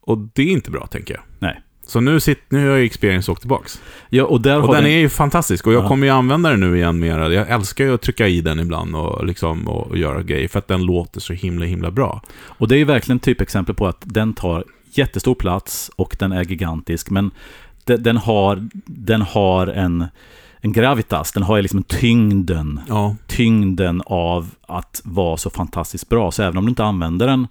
Och det är inte bra, tänker jag. Nej. Så nu, sitt, nu har jag Experience åkt tillbaks. Ja, och där Och den vi... är ju fantastisk. Och jag Ja. kommer ju använda den nu igen mera. Jag älskar ju att trycka i den ibland och, liksom, och, göra grejer. För att den låter så himla, himla bra. Och det är ju verkligen typexempel på att den tar jättestor plats och den är gigantisk. Men de, den har, den har en, en gravitas, den har ju liksom en tyngden. Ja. Tyngden av att vara så fantastiskt bra. Så även om du inte använder den,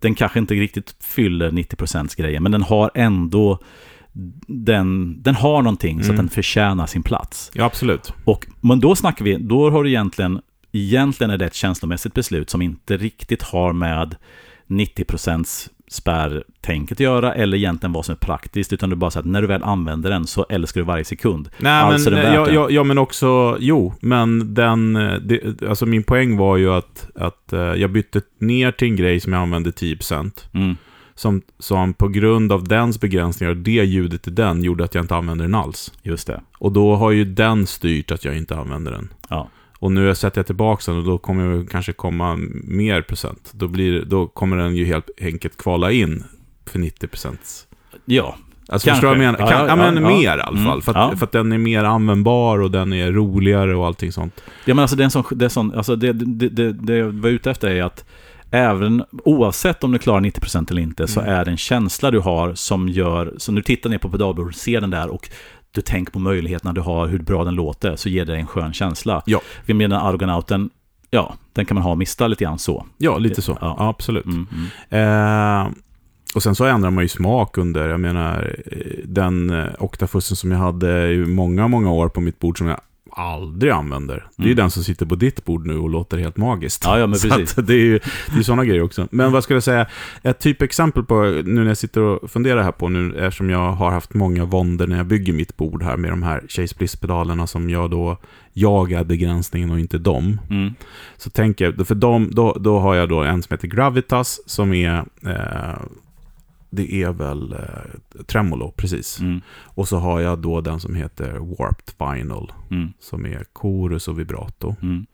den kanske inte riktigt fyller 90% grejen, men den har ändå den, den har någonting så Mm. att den förtjänar sin plats. ja, absolut. Och, men då snackar vi, då har du egentligen egentligen är det ett känslomässigt beslut som inte riktigt har med 90% spärrtänket att göra eller egentligen vad som är praktiskt utan du bara säger att när du väl använder den så älskar du varje sekund. Nej, Alltså, men, ja, ja, ja, men också, jo, men den, det, alltså min poäng var ju att, att eh, jag bytte ner till en grej som jag använde 10%. Mm. Som, som på grund av dens begränsningar, det ljudet i den, gjorde att jag inte använder den alls. Just det. Och då har ju den styrt att jag inte använder den. Ja. Och nu sätter jag tillbaka den och då kommer det kanske komma mer procent. Då, blir, då kommer den ju helt enkelt kvala in för 90 procent. Ja, Alltså Kanske. förstår du vad jag menar? Kan, ja, ja, men ja. mer i alla Mm, fall. För, att, för att den är mer användbar och den är roligare och allting sånt. Ja, men alltså det, är en sån, det, är sån, alltså det, det, det, det jag var ute efter är att även oavsett om du klarar 90% eller inte så Mm. är det en känsla du har som gör, så när du tittar ner på pedalbordet och ser den där och du tänker på möjligheterna du har, hur bra den låter, så ger det en skön känsla. Ja. Vi menar Argonauten, ja, den kan man ha och mista lite grann så. Ja, lite så. Ja. Ja, absolut. Mm, mm. Eh, och sen så ändrar man ju smak under, jag menar, eh, den eh, oktafussen som jag hade i många, många år på mitt bord som jag aldrig använder. Det är ju Mm. den som sitter på ditt bord nu och låter helt magiskt. Ja, ja, men precis. det är ju det är sådana grejer också. Men vad skulle jag säga, ett typexempel på, nu när jag sitter och funderar här på nu, eftersom jag har haft många våndor när jag bygger mitt bord här med de här Chase Bliss-pedalerna som jag då, jag är begränsningen och inte dem. Mm. Så tänker jag, för dem, då, då har jag då en som heter Gravitas som är, eh, det är väl eh, Tremolo, precis. Mm. Och så har jag då den som heter Warped Vinyl, Mm. som är chorus och vibrato. Mm.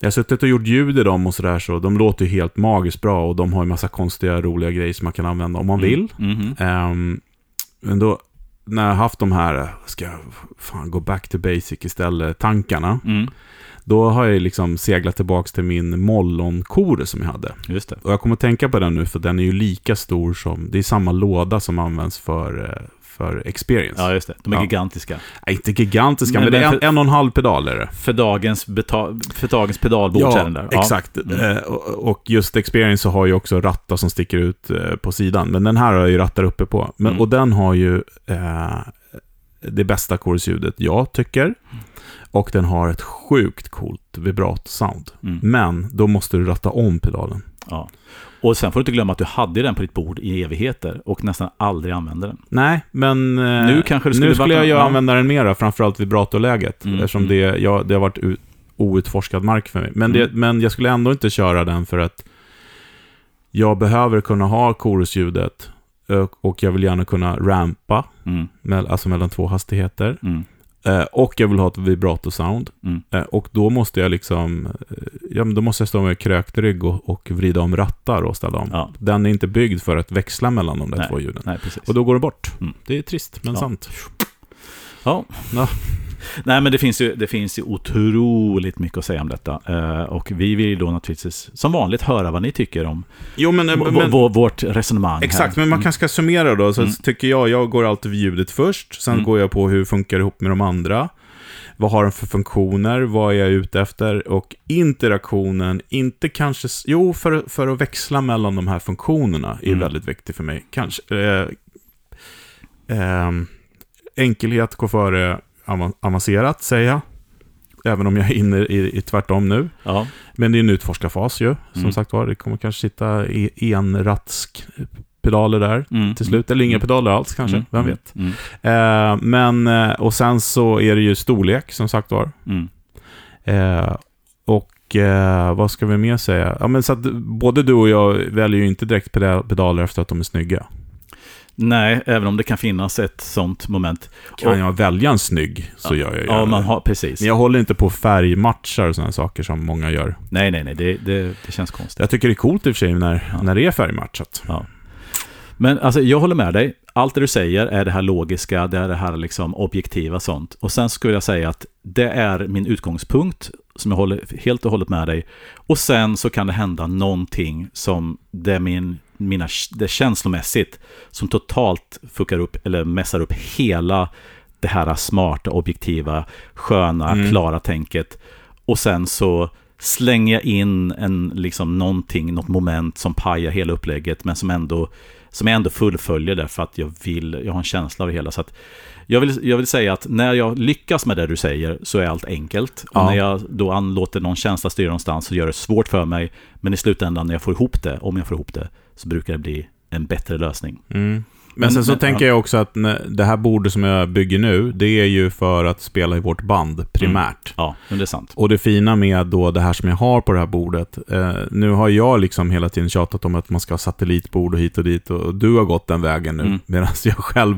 Jag har suttit och gjort ljud i dem och sådär, så de låter ju helt magiskt bra och de har ju massa konstiga, roliga grejer som man kan använda om man vill. Mm. Mhm. Ehm, men då, när jag har haft de här, ska jag fan gå back to basic istället, tankarna. Då har jag liksom seglat tillbaka till min mollon-kore som jag hade. Just det. Och jag kommer att tänka på den nu för den är ju lika stor som, det är samma låda som används för, eh, för experience. Ja, just det. De är Ja. gigantiska. Nej, inte gigantiska, Men- men, det är en, för- en och en halv pedal är det. För dagens, beta- för dagens pedalbord den där. exakt. Mm. Eh, och, just experience så har ju också rattar som sticker ut eh, på sidan. Men den här har ju rattar uppe på. Men, Mm. Och den har ju eh, det bästa chorus-ljudet jag tycker. Och den har ett sjukt coolt vibrato-sound. Mm. Men då måste du ratta om pedalen. Ja. Och sen får du inte glömma att du hade den på ditt bord i evigheter och nästan aldrig använde den. Nej, men eh, Nu kanske skulle nu skulle jag ju använda den mera, framförallt vibratoläget. Mm, Eftersom mm. Det, ja, det har varit outforskad mark för mig. Men, det, Mm. men jag skulle ändå inte köra den för att jag behöver kunna ha korusljudet och, jag vill gärna kunna rampa, Mm. alltså mellan två hastigheter. Mm. Eh, och jag vill ha ett vibrato-sound. Mm. Eh, och då måste jag liksom, eh, ja men då måste jag stå med krökt rygg och, och vrida om rattar och ställa om. Ja. Den är inte byggd för att växla mellan de där Nej. två ljuden. Nej. Och då går det bort. Mm. Det är trist, men Ja. sant. Ja. Ja. Nej, men det finns, ju, det finns ju otroligt mycket att säga om detta. Eh, och vi vill då naturligtvis, som vanligt, höra vad ni tycker om Jo, men, v- men vårt resonemang. exakt, här. men man kanske ska summera då. Så Mm. tycker jag, jag går alltid vid ljudet först. Sen Mm. går jag på hur det funkar ihop med de andra. Vad har den för funktioner? Vad är jag ute efter? Och interaktionen, inte kanske... Jo, för, för att växla mellan de här funktionerna är Mm. väldigt viktigt för mig. Kanske... Eh, ehm, enkelhet går före avancerat, säger jag. Även om jag är inne i, i tvärtom nu. Ja. Men det är en utforskarfas ju, som Mm. sagt var. Det kommer kanske sitta i enratsk-pedaler där Mm. till slut. Eller inga Mm. pedaler alls kanske, Mm. vem vet. Mm. Eh, men, eh, och sen så är det ju storlek, som sagt var. Mm. Eh, och eh, vad ska vi mer säga? Ja, men så att både du och jag väljer ju inte direkt peda- pedaler efter att de är snygga. Nej, även om det kan finnas ett sånt moment. Kan Och- jag välja en snygg så gör jag Ja, gärna man det. har, precis. Men jag håller inte på färgmatchar och sådana saker som många gör. Nej, nej, nej, det, det, det känns konstigt. Jag tycker det är coolt i och för sig när, Ja. när det är färgmatchat. Men alltså, jag håller med dig. Allt det du säger är det här logiska, det är det här liksom objektiva sånt. Och sen skulle jag säga att det är min utgångspunkt, som jag håller helt och hållet med dig. Och sen så kan det hända någonting som det är min, mina, det känslomässigt, som totalt fuckar upp, eller mässar upp hela det här smarta, objektiva, sköna, Mm. klara tänket. Och sen så slänger jag in en, liksom någonting, något moment som pajar hela upplägget, men som ändå som jag ändå fullföljer därför att jag vill, jag har en känsla av det hela. Så att jag vill, jag vill säga att när jag lyckas med det du säger så är allt enkelt. Och Ja. när jag då anlåter någon känsla styra någonstans så gör det svårt för mig. Men i slutändan när jag får ihop det, om jag får ihop det, så brukar det bli en bättre lösning. Mm. Men, sen så men- tänker jag också att det här bordet som jag bygger nu, det är ju för att spela i vårt band primärt. Ja, men det är sant. Och det fina med då det här som jag har på det här bordet, eh, nu har jag liksom hela tiden tjatat om att man ska ha satellitbord och hit och dit och du har gått den vägen nu, Mm. medan jag själv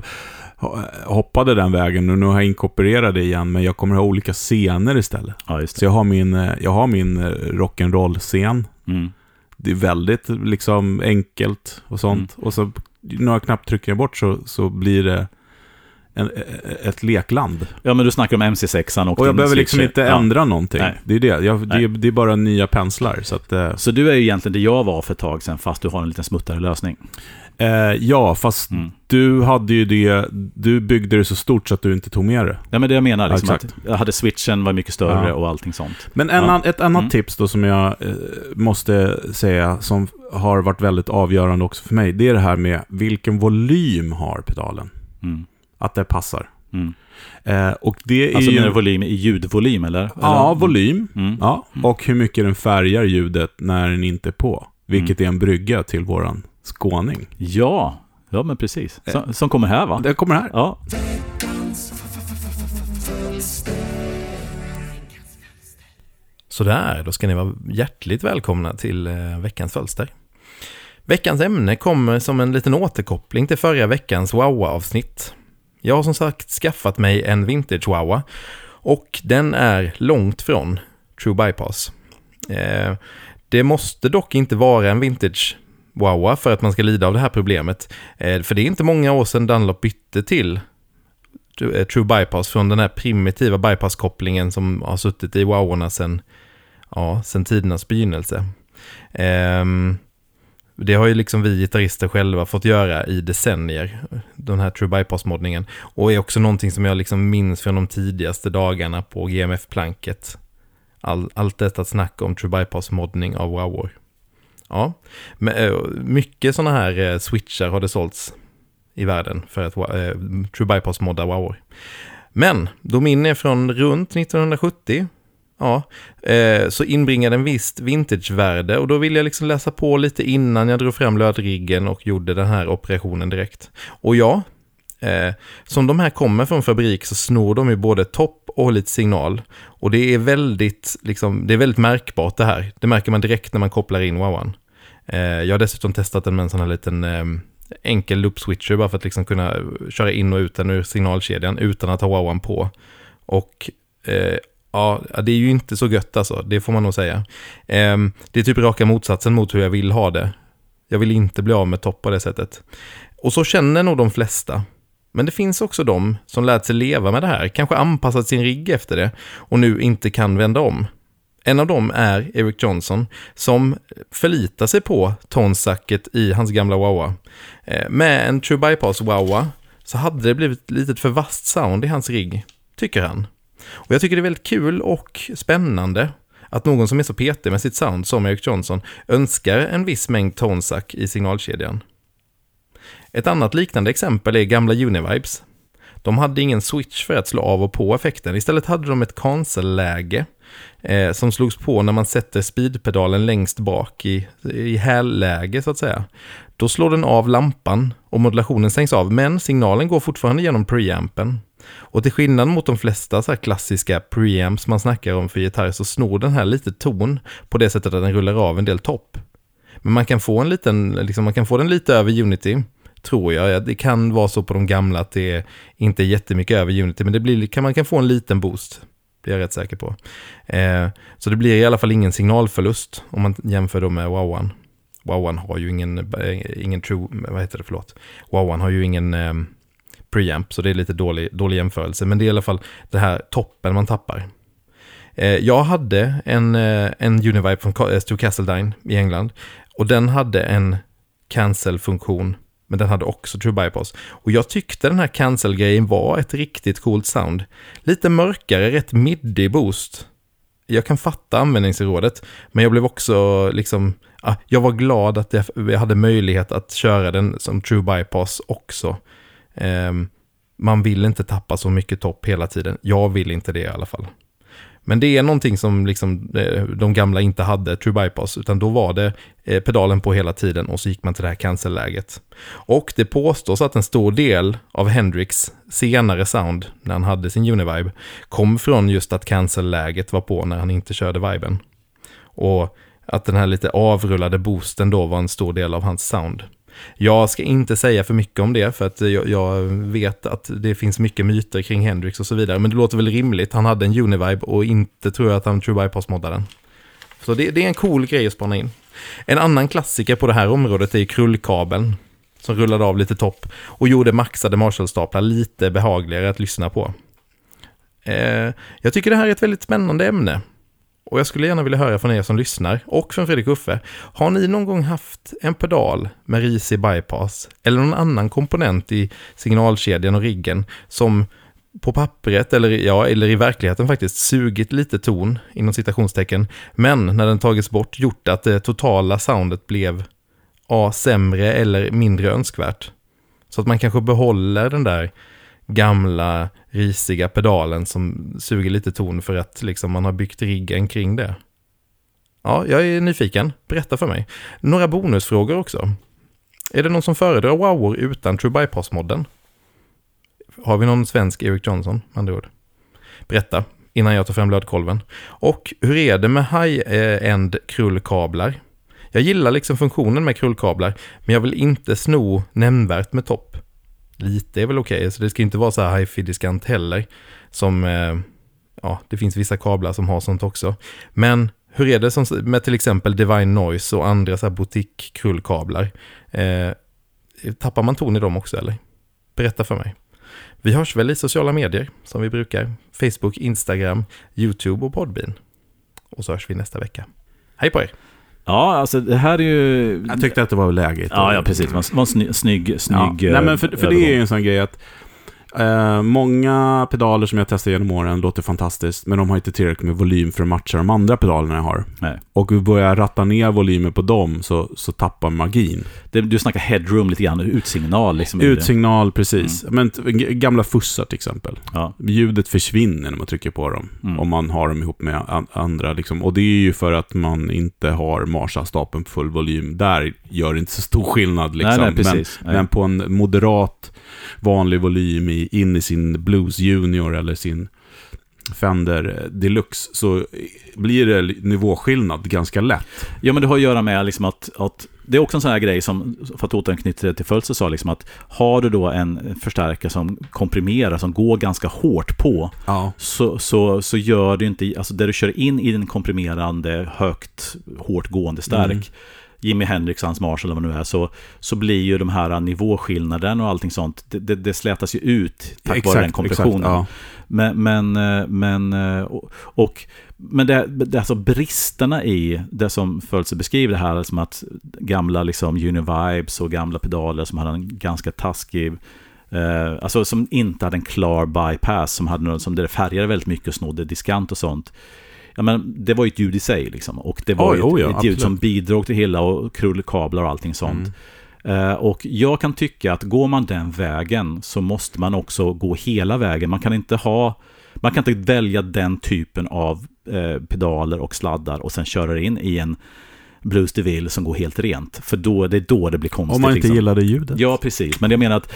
ho- hoppade den vägen och nu har jag inkorporerat det igen, men jag kommer ha olika scener istället. Ja, Så jag har min, eh, jag har min eh, rock'n'roll-scen, Mm. Det är väldigt liksom enkelt och sånt. Mm. Och så några knapptryckningar bort så, så blir det en, ett lekland. Ja, men du snackar om MC6an och Och jag behöver liksom inte Ja. ändra någonting. Nej. Det är det. Jag, det, är, det är bara nya penslar. Så att, eh, Så du är ju egentligen det jag var för ett tag sedan, fast du har en liten smuttare lösning. eh, ja, fast Mm. du hade ju det, du byggde det så stort så att du inte tog med det. Ja, men det jag menar, liksom Ja, jag hade switchen, var mycket större Ja. och allting sånt. Men en, Ja. ett annat Mm. tips då som jag eh, måste säga, som har varit väldigt avgörande också för mig, det är det här med vilken volym har pedalen. Mm. Att det passar. Mm. Eh, och det är Alltså ju... menar du volym i ljudvolym, eller? Ja, eller? volym. Mm. Ja, och hur mycket den färgar ljudet när den inte är på. Vilket är en brygga till våran skåning. Ja, ja men precis. Som, som kommer här va? Det kommer här. Ja, Sådär, då ska ni vara hjärtligt välkomna till eh, veckans fölster. Veckans ämne kommer som en liten återkoppling till förra veckans Wawa-avsnitt. Jag har som sagt skaffat mig en vintage Wawa och den är långt från True Bypass. Eh, det måste dock inte vara en vintage Wawa för att man ska lida av det här problemet. Eh, för det är inte många år sedan Dunlop bytte till True eh, Bypass från den här primitiva bypass-kopplingen som har suttit i Wowarna sedan ja, sen tidernas begynnelse. Ehm, det har ju liksom vi gitarrister själva fått göra i decennier, den här True Bypass-moddningen. Och är också någonting som jag liksom minns från de tidigaste dagarna på GMF-planket. All, allt detta snack om True Bypass-moddning av Wowor. Ja, men, eh, mycket sådana här eh, switchar har det sålts i världen för att eh, True Bypass modda Wowor. Men då min är från runt 1970 Ja, eh, så inbringade en visst vintagevärde och då ville jag liksom läsa på lite innan jag drog fram lödriggen och gjorde den här operationen direkt. Och ja, eh, som de här kommer från fabrik så snor de ju både topp och lite signal. Och det är väldigt, liksom, det är väldigt märkbart det här. Det märker man direkt när man kopplar in wowan. Eh, jag har dessutom testat den med en sån här liten eh, enkel loop switcher bara för att liksom kunna köra in och ut den ur signalkedjan utan att ha wowan på. Och eh, Ja, det är ju inte så gött alltså, det får man nog säga. Eh, det är typ raka motsatsen mot hur jag vill ha det. Jag vill inte bli av med topp på det sättet. Och så känner nog de flesta. Men det finns också de som lärt sig leva med det här, kanske anpassat sin rigg efter det och nu inte kan vända om. En av dem är Eric Johnson som förlitar sig på tonsacket i hans gamla Wawa. Ehm, med en True Bypass Wawa så hade det blivit ett litet för vasst sound i hans rigg, tycker han. Och jag tycker det är väldigt kul och spännande att någon som är så petig med sitt sound som Eric Johnson önskar en viss mängd tonsack i signalkedjan. Ett annat liknande exempel är gamla Univibes. De hade ingen switch för att slå av och på effekten. Istället hade de ett cancel-läge eh, som slogs på när man sätter speedpedalen längst bak i, i hälläge så att säga. Då slår den av lampan och modulationen stängs av, men signalen går fortfarande genom preampen. Och till skillnad mot de flesta så här klassiska preamps man snackar om för gitarr så snor den här lite ton på det sättet att den rullar av en del topp. Men man kan få en liten, liksom man kan få den lite över Unity, tror jag. Det kan vara så på de gamla att det inte är jättemycket över Unity, men det blir, kan, man kan få en liten boost. Det är jag rätt säker på. Eh, så det blir i alla fall ingen signalförlust om man jämför då med Wowan. Wowan har ju ingen, eh, ingen true, vad heter det, förlåt. Wowan har ju ingen eh, preamp, så det är lite dålig, dålig jämförelse. Men det är i alla fall det här toppen man tappar. Eh, jag hade en, eh, en Univibe från Ca- eh, Stu Castledine i England. Och den hade en cancel-funktion, men den hade också True Bypass. Och jag tyckte den här cancel-grejen var ett riktigt coolt sound. Lite mörkare, rätt middig boost. jag kan fatta användningsrådet, men jag blev också liksom, ah, jag var glad att jag, hade möjlighet att köra den som true bypass också. Ehm, man vill inte tappa så mycket topp hela tiden. Jag vill inte det i alla fall. Men det är någonting som liksom, eh, de gamla inte hade, True Bypass, utan då var det eh, pedalen på hela tiden och så gick man till det här cancel-läget. Och det påstås att en stor del av Hendrix senare sound, när han hade sin Univibe, kom från just att cancel-läget var på när han inte körde viben. Och att den här lite avrullade boosten då var en stor del av hans sound. Jag ska inte säga för mycket om det, för att jag, jag, vet att det finns mycket myter kring Hendrix och så vidare. Men det låter väl rimligt. Han hade en Univibe och inte tror jag att han True Bypass-moddade den. Så det, det, är en cool grej att spana in. En annan klassiker på det här området är krullkabeln. Som rullade av lite topp och gjorde maxade Marshall-staplar lite behagligare att lyssna på. Eh, jag tycker det här är ett väldigt spännande ämne. Och jag skulle gärna vilja höra från er som lyssnar och från Fredrik Uffe. Har ni någon gång haft en pedal med risig bypass eller någon annan komponent i signalkedjan och riggen som på pappret eller, ja, eller i verkligheten faktiskt sugit lite ton inom citationstecken men när den tagits bort gjort att det totala soundet blev A. Sämre eller mindre önskvärt. Så att man kanske behåller den där gamla risiga pedalen som suger lite ton för att liksom man har byggt riggen kring det. Ja, jag är nyfiken. Berätta för mig. Några bonusfrågor också. Är det någon som föredrar wowor utan True Bypass-modden? Har vi någon svensk Eric Johnson, med andra ord? Berätta, innan jag tar fram lödkolven. Och hur är det med high-end krullkablar? Jag gillar liksom funktionen med krullkablar, men jag vill inte sno nämnvärt med topp lite är väl okej. Okay. Så det ska inte vara så här hifi-diskant heller. Som, eh, ja, det finns vissa kablar som har sånt också. Men hur är det som, med till exempel Divine Noise och andra så här boutique-krullkablar? Eh, tappar man ton i dem också eller? Berätta för mig. Vi hörs väl i sociala medier som vi brukar. Facebook, Instagram, YouTube och Podbean. Och så hörs vi nästa vecka. Hej på er! Ja, alltså det här är ju... Jag tyckte att det var läget. Ja, ja precis. Det var en snygg, snygg, snygg ja. Nej, men för, för det är ju en sån grej att Uh, många pedaler som jag testat genom åren låter fantastiskt, men de har inte tillräckligt med volym för att matcha de andra pedalerna jag har. Nej. Och vi börjar ratta ner volymen på dem så, så tappar magin. Det, du snackar headroom lite grann, utsignal liksom. Utsignal, precis. Mm. Men gamla fussar till exempel. Ja. Ljudet försvinner när man trycker på dem. Mm. Om man har dem ihop med andra. Liksom. Och det är ju för att man inte har Marsa-stapeln på full volym. Där gör det inte så stor skillnad. Liksom. Nej, nej, precis. Men, men på en moderat vanlig volym i, in i sin Blues Junior eller sin Fender Deluxe så blir det nivåskillnad ganska lätt. Ja, men det har att göra med liksom att, att det är också en sån här grej som, för att återknyta till Fölse sa, liksom att har du då en förstärkare som komprimerar, som går ganska hårt på, ja. så, så, så gör det inte, alltså där du kör in i den komprimerande, högt, hårt gående stärk, mm Jimi Hendrix, hans Marshall eller vad det nu är, så, så blir ju de här nivåskillnaden och allting sånt, det, det, det slätas ju ut tack exakt, vare den kompressionen. Ja. Men, men, eh, men, eh, och, och men det, det, alltså bristerna i det som Fölse beskriver det här, som att gamla liksom Univibes och gamla pedaler som hade en ganska taskig Eh, alltså som inte hade en klar bypass, som, hade, som det färgade väldigt mycket och snodde diskant och sånt ja, men det var ju ett ljud i sig liksom. Och det var ju ett, oh ja, ett ljud som bidrog till hela och krullkablar och allting sånt. Mm. Uh, och jag kan tycka att går man den vägen så måste man också gå hela vägen. Man kan inte ha man kan inte välja den typen av eh, pedaler och sladdar och sen köra in i en Blues DeVille som går helt rent. För då, det är då det blir konstigt. Om man inte liksom. gillar det ljudet. Ja, precis. Men jag menar att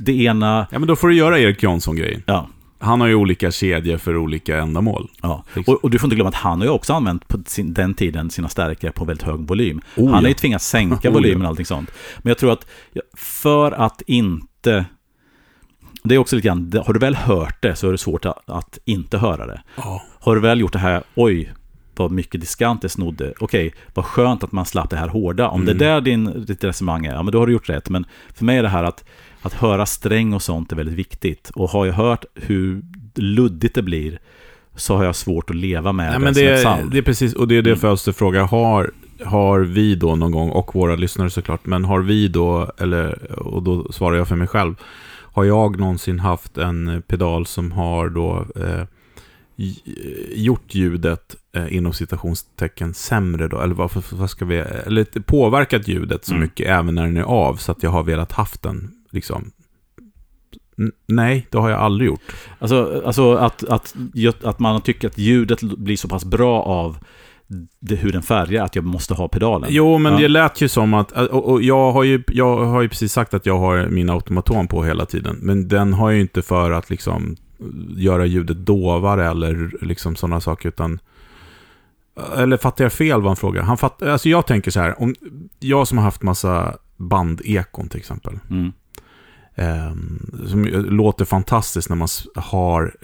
det ena... Ja, men då får du göra Erik Jansson-grejen. Ja. Han har ju olika kedjor för olika ändamål. Ja. Och, och, du får inte glömma att han har ju också använt på sin, den tiden sina stärkare på väldigt hög volym. Oh, han har ju tvingats sänka volymen och allting sånt. Men jag tror att för att inte... Det är också lite grann, har du väl hört det så är det svårt att, att inte höra det. Oh. Har du väl gjort det här, oj, vad mycket diskant det snodde. Okej, vad skönt att man slapp det här hårda. Om mm. det är där din, ditt resonemang är, ja men då har du gjort rätt. Men för mig är det här att, att höra sträng och sånt är väldigt viktigt. Och har jag hört hur luddigt det blir så har jag svårt att leva med Nej, det men det, är, det är precis, och det är det mm. Fölster fråga. Har, har vi då någon gång, och våra lyssnare såklart, men har vi då, eller, och då svarar jag för mig själv, har jag någonsin haft en pedal som har då eh, gjort ljudet eh, inom citationstecken sämre då? Eller vad, vad ska vi... Eller påverkat ljudet så Mm. mycket även när den är av så att jag har velat haft den liksom... N- nej, det har jag aldrig gjort. Alltså, alltså att, att, att man tycker att ljudet blir så pass bra av det, hur den färgar att jag måste ha pedalen. Jo, men Ja. det lät ju som att... Och, och jag, har ju, jag har ju precis sagt att jag har min automaton på hela tiden. Men den har jag ju inte för att liksom göra ljudet dovare eller liksom sådana saker, utan... Eller fattar jag fel vad han frågar? Han fatt, alltså jag tänker så här, om jag som har haft massa bandekon till exempel. Mm. ehm, som låter fantastiskt när man har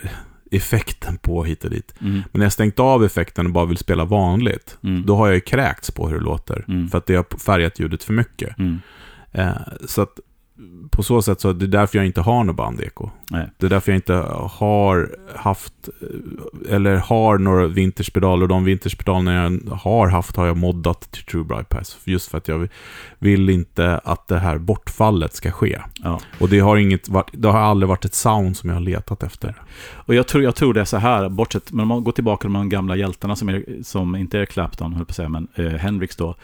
effekten på hit och dit. Mm. Men när jag stängt av effekten och bara vill spela vanligt, Mm. då har jag ju kräkts på hur det låter. Mm. För att det har färgat ljudet för mycket. Mm. Eh, så att på så sätt så är det därför jag inte har något bandeko. Nej. Det är därför jag inte har haft, eller har några vintagepedaler. Och de vintagepedalerna jag har haft har jag moddat till True Bypass. Just för att jag vill inte att det här bortfallet ska ske. Ja. Och det har, inget, det har aldrig varit ett sound som jag har letat efter. Och jag tror, jag tror det är så här, bortsett, men om man går tillbaka till de gamla hjältarna som, är, som inte är Clapton, höll på att säga, men eh, Hendrix då.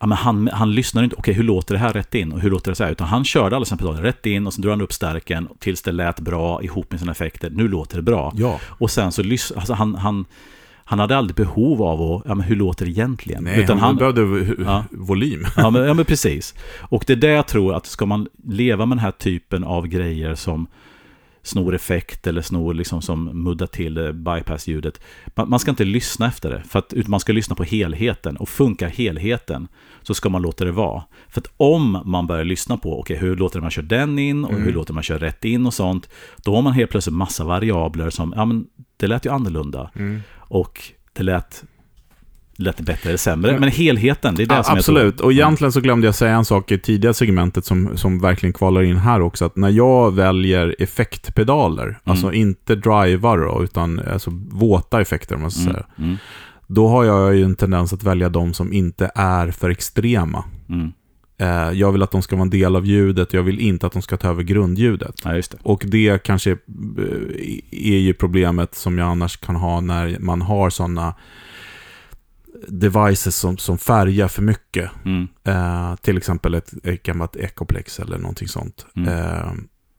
Ja, men han, han lyssnar inte, okej hur låter det här rätt in och hur låter det så här? Utan han körde alla sina pedaler rätt in och så drog han upp stärken tills det lät bra ihop med sina effekter. Nu låter det bra. Ja. Och sen så lyssnade, alltså han, han, han hade aldrig behov av att, ja men hur låter det egentligen? Nej, Utan han, han, behövde Ja. volym. Ja men, ja men precis. Och det är det jag tror att ska man leva med den här typen av grejer som snor effekt eller snor liksom som muddar till bypass-ljudet. Man, man ska inte lyssna efter det, för att, man ska lyssna på helheten. Och funkar helheten så ska man låta det vara. För att om man börjar lyssna på, okej hur låter man kör den in och Mm. hur låter man kör rätt in och sånt. Då har man helt plötsligt massa variabler som, ja men det lät ju annorlunda. Mm. Och det lät, lät bättre eller sämre. Men- helheten, det är det Ja, som absolut, och egentligen så glömde jag säga en sak i tidigare segmentet som, som verkligen kvalar in här också. Att när jag väljer effektpedaler, alltså inte drivar då, utan alltså våta effekter om man ska Mm, säga. mm, Då har jag ju en tendens att välja de som inte är för extrema. mm. Eh, jag vill att de ska vara en del av ljudet, jag vill inte att de ska ta över grundljudet. Ja, det. Och det kanske eh, är ju problemet som jag annars kan ha när man har sådana devices som, som färgar för mycket. Mm, Eh, till exempel ett, ett gammalt Ecoplex eller någonting sånt. Mm. Eh,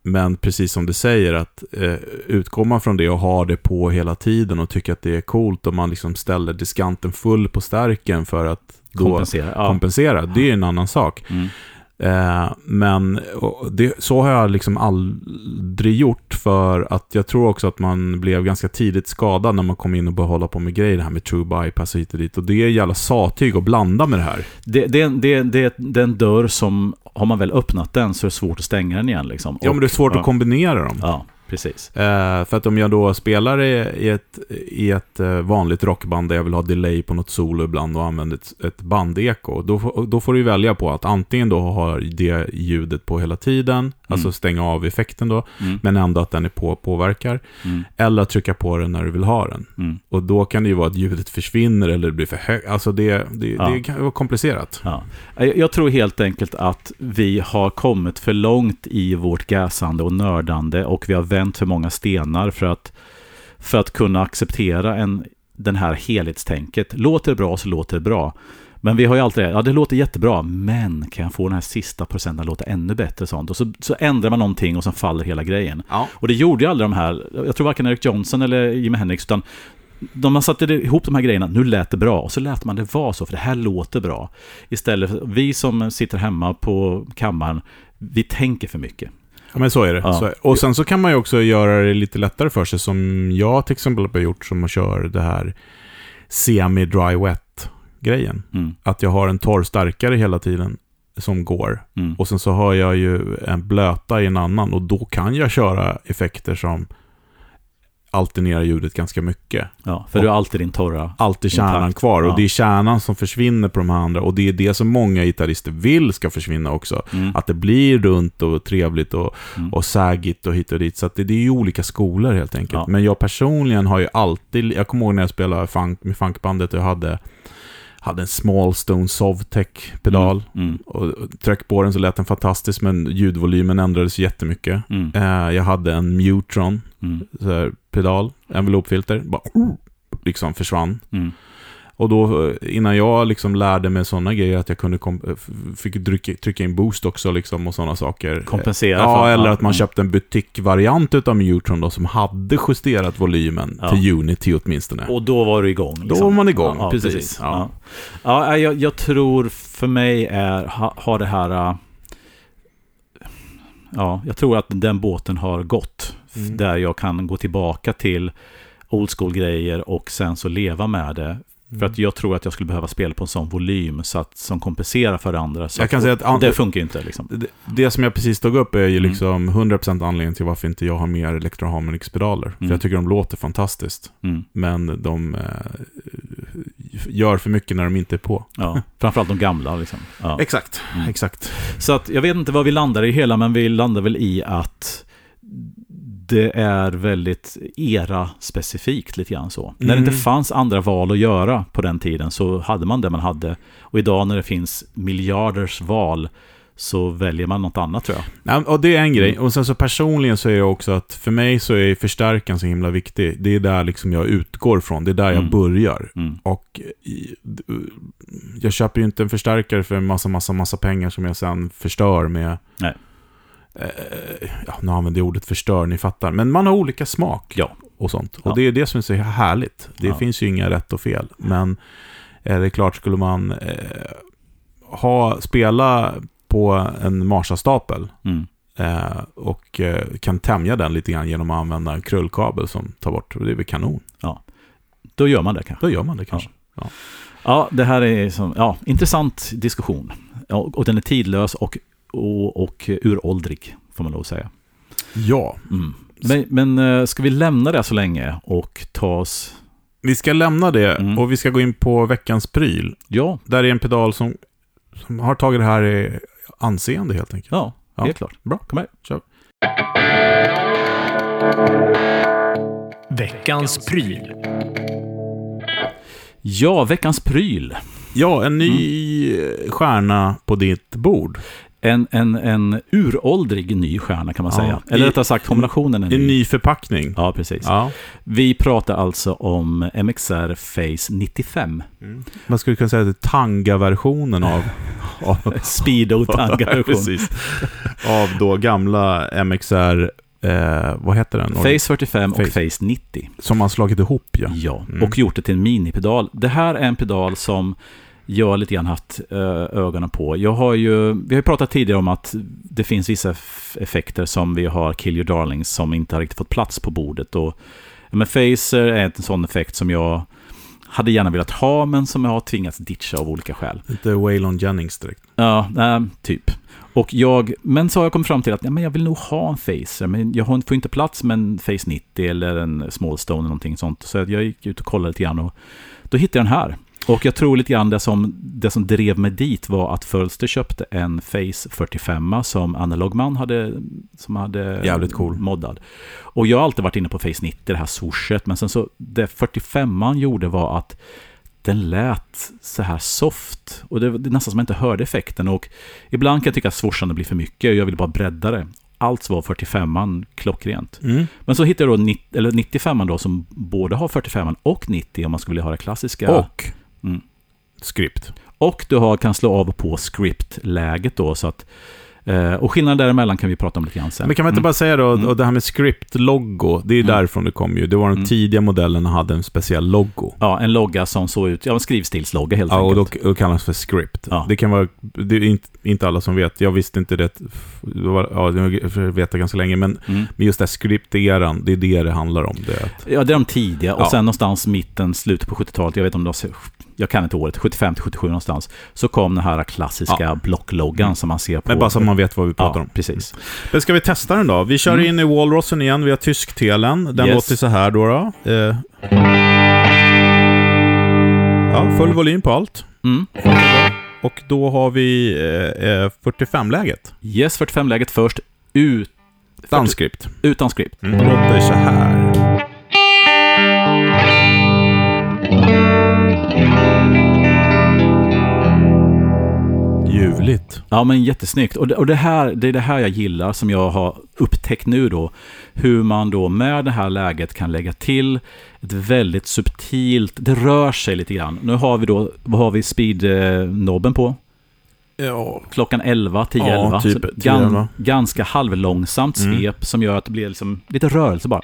men precis som du säger, att eh, utgår man från det och har det på hela tiden och tycker att det är coolt och man liksom ställer diskanten full på stärken för att då kompensera. Ja. kompensera, det är en annan sak. Mm. Eh, men det, så har jag liksom aldrig gjort för att jag tror också att man blev ganska tidigt skadad när man kom in och började hålla på med grejer, det här med true bypass och hit och dit. Och det är jävla satyg att blanda med det här. Det, det, det, det, det är en dörr som, har man väl öppnat den så är det svårt att stänga den igen. Liksom. Ja, men det är svårt ja. att kombinera dem. Ja, precis. Eh, för att om jag då spelar i, i ett, i ett eh, vanligt rockband där jag vill ha delay på något solo ibland och använder ett, ett bandeko, då, får- då får du välja på att antingen då ha det ljudet på hela tiden, alltså stänga av effekten då, Mm. men ändå att den är på och påverkar, Mm. eller att trycka på den när du vill ha den. Mm. Och då kan det ju vara att ljudet försvinner eller det blir för högt. Alltså det, det, Ja. det kan vara komplicerat. Ja. Jag jag tror helt enkelt att vi har kommit för långt i vårt gasande och nördande och vi har vänt för många stenar för att, för att kunna acceptera en, den här helhetstänket. Låter det bra så låter det bra. Men vi har ju alltid det, ja det låter jättebra, men kan jag få den här sista procenten att låta ännu bättre och sånt? Och så, så ändrar man någonting och så faller hela grejen. Ja. Och det gjorde ju aldrig de här, jag tror varken Eric Johnson eller Jimi Hendrix, utan de man satte ihop de här grejerna, nu lät det bra, och så lät man det vara så, för det här låter bra. Istället för, vi som sitter hemma på kammaren, vi tänker för mycket. Ja, men så är det. Ja. Så är det. Och sen så kan man ju också göra det lite lättare för sig, som jag till exempel har gjort, som att köra det här semi-dry wet-grejen. Mm, Att jag har en torr starkare hela tiden som går. mm, Och sen så har jag ju en blöta i en annan och då kan jag köra effekter som alternerar ljudet ganska mycket. ja, för du har alltid din torra. Alltid kärnan Intakt. kvar och Ja. det är kärnan som försvinner på de här andra och det är det som många gitarrister vill ska försvinna också. Mm, Att det blir runt och trevligt och, Mm. och sägigt och hit och dit. Så det, det är ju olika skolor helt enkelt. Ja. Men jag personligen har ju alltid, jag kommer ihåg när jag spelade funk, med funkbandet och jag hade, hade en Smallstone Sovtech-pedal. Mm. Och och tryck på den så lät den fantastiskt, men ljudvolymen ändrades jättemycket. Mm. Eh, jag hade en Mutron Mm. pedal, envelopfilter, bara liksom försvann. Mm. Och då, eh, innan jag liksom lärde mig sådana grejer, att jag kunde eh, fick trycka, trycka in boost också liksom och sådana saker. Kompensera Ja, för- eller att man köpte en butikvariant utav Mutron då, som hade justerat volymen Ja. till Unity åtminstone. Och då var du igång. liksom. Då var man igång, ja, precis. Ja. Ja. Ja. jag, jag tror för mig är, ha, har det här... äh, Ja, jag tror att den båten har gått. Mm. Där jag kan gå tillbaka till old school-grejer och sen så leva med det. Mm. För att jag tror att jag skulle behöva spela på en sån volym så att, som kompenserar för det andra. Jag kan säga att an- det funkar ju inte liksom. Det, det som jag precis tog upp är ju Mm. liksom 100% anledningen till varför inte jag har mer Electro Harmonix-pedaler. För Mm. jag tycker de låter fantastiskt. Mm. Men de eh, gör för mycket när de inte är på. Ja, framförallt de gamla liksom. Ja. Exakt, Mm. exakt. Så att jag vet inte vad vi landar i hela, men vi landar väl i att det är väldigt era-specifikt lite grann så. När det Mm. inte fanns andra val att göra på den tiden så hade man det man hade. Och idag när det finns miljarders val så väljer man något annat tror jag. Ja, och det är en grej. Mm. Och sen så personligen så är det också att för mig så är förstärkaren så himla viktig. Det är där liksom jag utgår från. Det är där jag Mm. börjar. Mm. Och jag köper ju inte en förstärkare för en massa, massa, massa pengar som jag sen förstör med... Nej. Eh, ja, nu använder jag ordet förstör, ni fattar. Men man har olika smak Ja. och sånt. Ja. Och det är det som är så härligt. Det Ja. finns ju inga rätt och fel. Men eh, det är klart, skulle man eh, ha, spela på en Marsa-stapel Mm. eh, och eh, kan tämja den lite grann genom att använda en krullkabel som tar bort. Det är väl kanon. Då gör man det kanske. Då gör man det kanske. Ja, det här är som, ja, intressant diskussion. Ja, och den är tidlös och, och, och uråldrig, får man lov att säga. Ja. Mm. Men, men eh, ska vi lämna det så länge och ta oss... Vi ska lämna det Mm. och vi ska gå in på veckans pryl. Ja, Där är en pedal som, som har tagit det här i anseende helt enkelt. ja, Ja. helt klart. Bra. Kom här. Kör. Veckans pryl. Ja, veckans pryl. Ja, en ny stjärna på ditt bord. En, en, en uråldrig ny stjärna kan man Ja, säga. Eller i- rättare sagt, kombinationen är En ny. förpackning. Ja, precis. Ja. Vi pratar alltså om MXR Face 95. Man skulle kunna säga att det är Tanga-versionen av... av Speedo Tanga-version. Precis. Av då gamla MXR, eh, vad heter den? Face 45 och Face. Face 90. Som man slagit ihop ja. Ja, Mm. och gjort det till en minipedal. Det här är en pedal som jag lite grann haft eh, ögonen på. Jag har ju, vi har ju pratat tidigare om att det finns vissa effekter som vi har Kill Your Darlings som inte har riktigt fått plats på bordet. Och, men Phaser är en sån effekt som jag hade gärna velat ha, men som jag har tvingats ditcha av olika skäl. Inte Waylon Jennings direkt. Ja, nej, typ. Och jag, men så har jag kommit fram till att ja, men jag vill nog ha en Facer, men jag får inte plats med en Face 90 eller en Smallstone eller någonting sånt. Så jag gick ut och kollade lite grann och då hittade jag den här. Och jag tror lite grann det som, det som drev mig dit var att Fölster köpte en Face 45 som Analogman hade, som hade Jävligt cool. moddad. Och jag har alltid varit inne på Face 90, det här swooshet, men sen så det 45 gjorde var att den lät så här soft. Och det, det är nästan som jag inte hörde effekten. Och ibland kan jag tycka att swooshande blir för mycket och jag vill bara bredda det. Allt var 45an klockrent. Mm. Men så hittade jag då 90, eller 95 då som både har 45 och 90 om man skulle vilja ha det klassiska. Och Mm. script. Och du har, kan slå av och på script-läget då. Så att, eh, och skillnaden däremellan kan vi prata om lite grann sen. Men kan man inte Mm. bara säga då, Mm. och det här med script-logo, det är Mm. därifrån det kom ju. Det var de Mm. tidiga modellerna hade en speciell logo. Ja, en logga som såg ut, ja en skrivstilslogga helt Ja, och enkelt. då, då kallas för script. Ja. Det kan vara, det är inte, inte alla som vet. Jag visste inte det, det var, ja, jag vet det ganska länge, men, Mm. men just det här script-eran, det är det det handlar om. Det Ja, det är de tidiga. Och Ja. sen någonstans mitten, slutet på 70-talet, jag vet inte om det var, jag kan inte året, 75 till 77 någonstans, så kom den här klassiska Ja. blockloggan Mm. som man ser på... men bara så att man vet vad vi pratar ja, om. precis. Men ska vi testa den då? Vi kör Mm. in i Walrossen igen via tysktelen. Den Yes. låter så här då. då. Eh. Ja, full volym på allt. Mm. Och då har vi eh, eh, 45-läget. Yes, 45-läget först, ut, Danskript. utan script. Mm. Låter så här. Ljuvligt. Ja, men jättesnyggt. Och det, och det, här, det är det här jag gillar som jag har upptäckt nu då. Hur man då med det här läget kan lägga till ett väldigt subtilt, det rör sig lite grann. Nu har vi då, vad har vi speed-nobben på? Ja. Klockan 11, 10, Ja, 11. typ Så 10, gan, 11. Ganska halvlångsamt Mm. svep som gör att det blir liksom lite rörelse bara.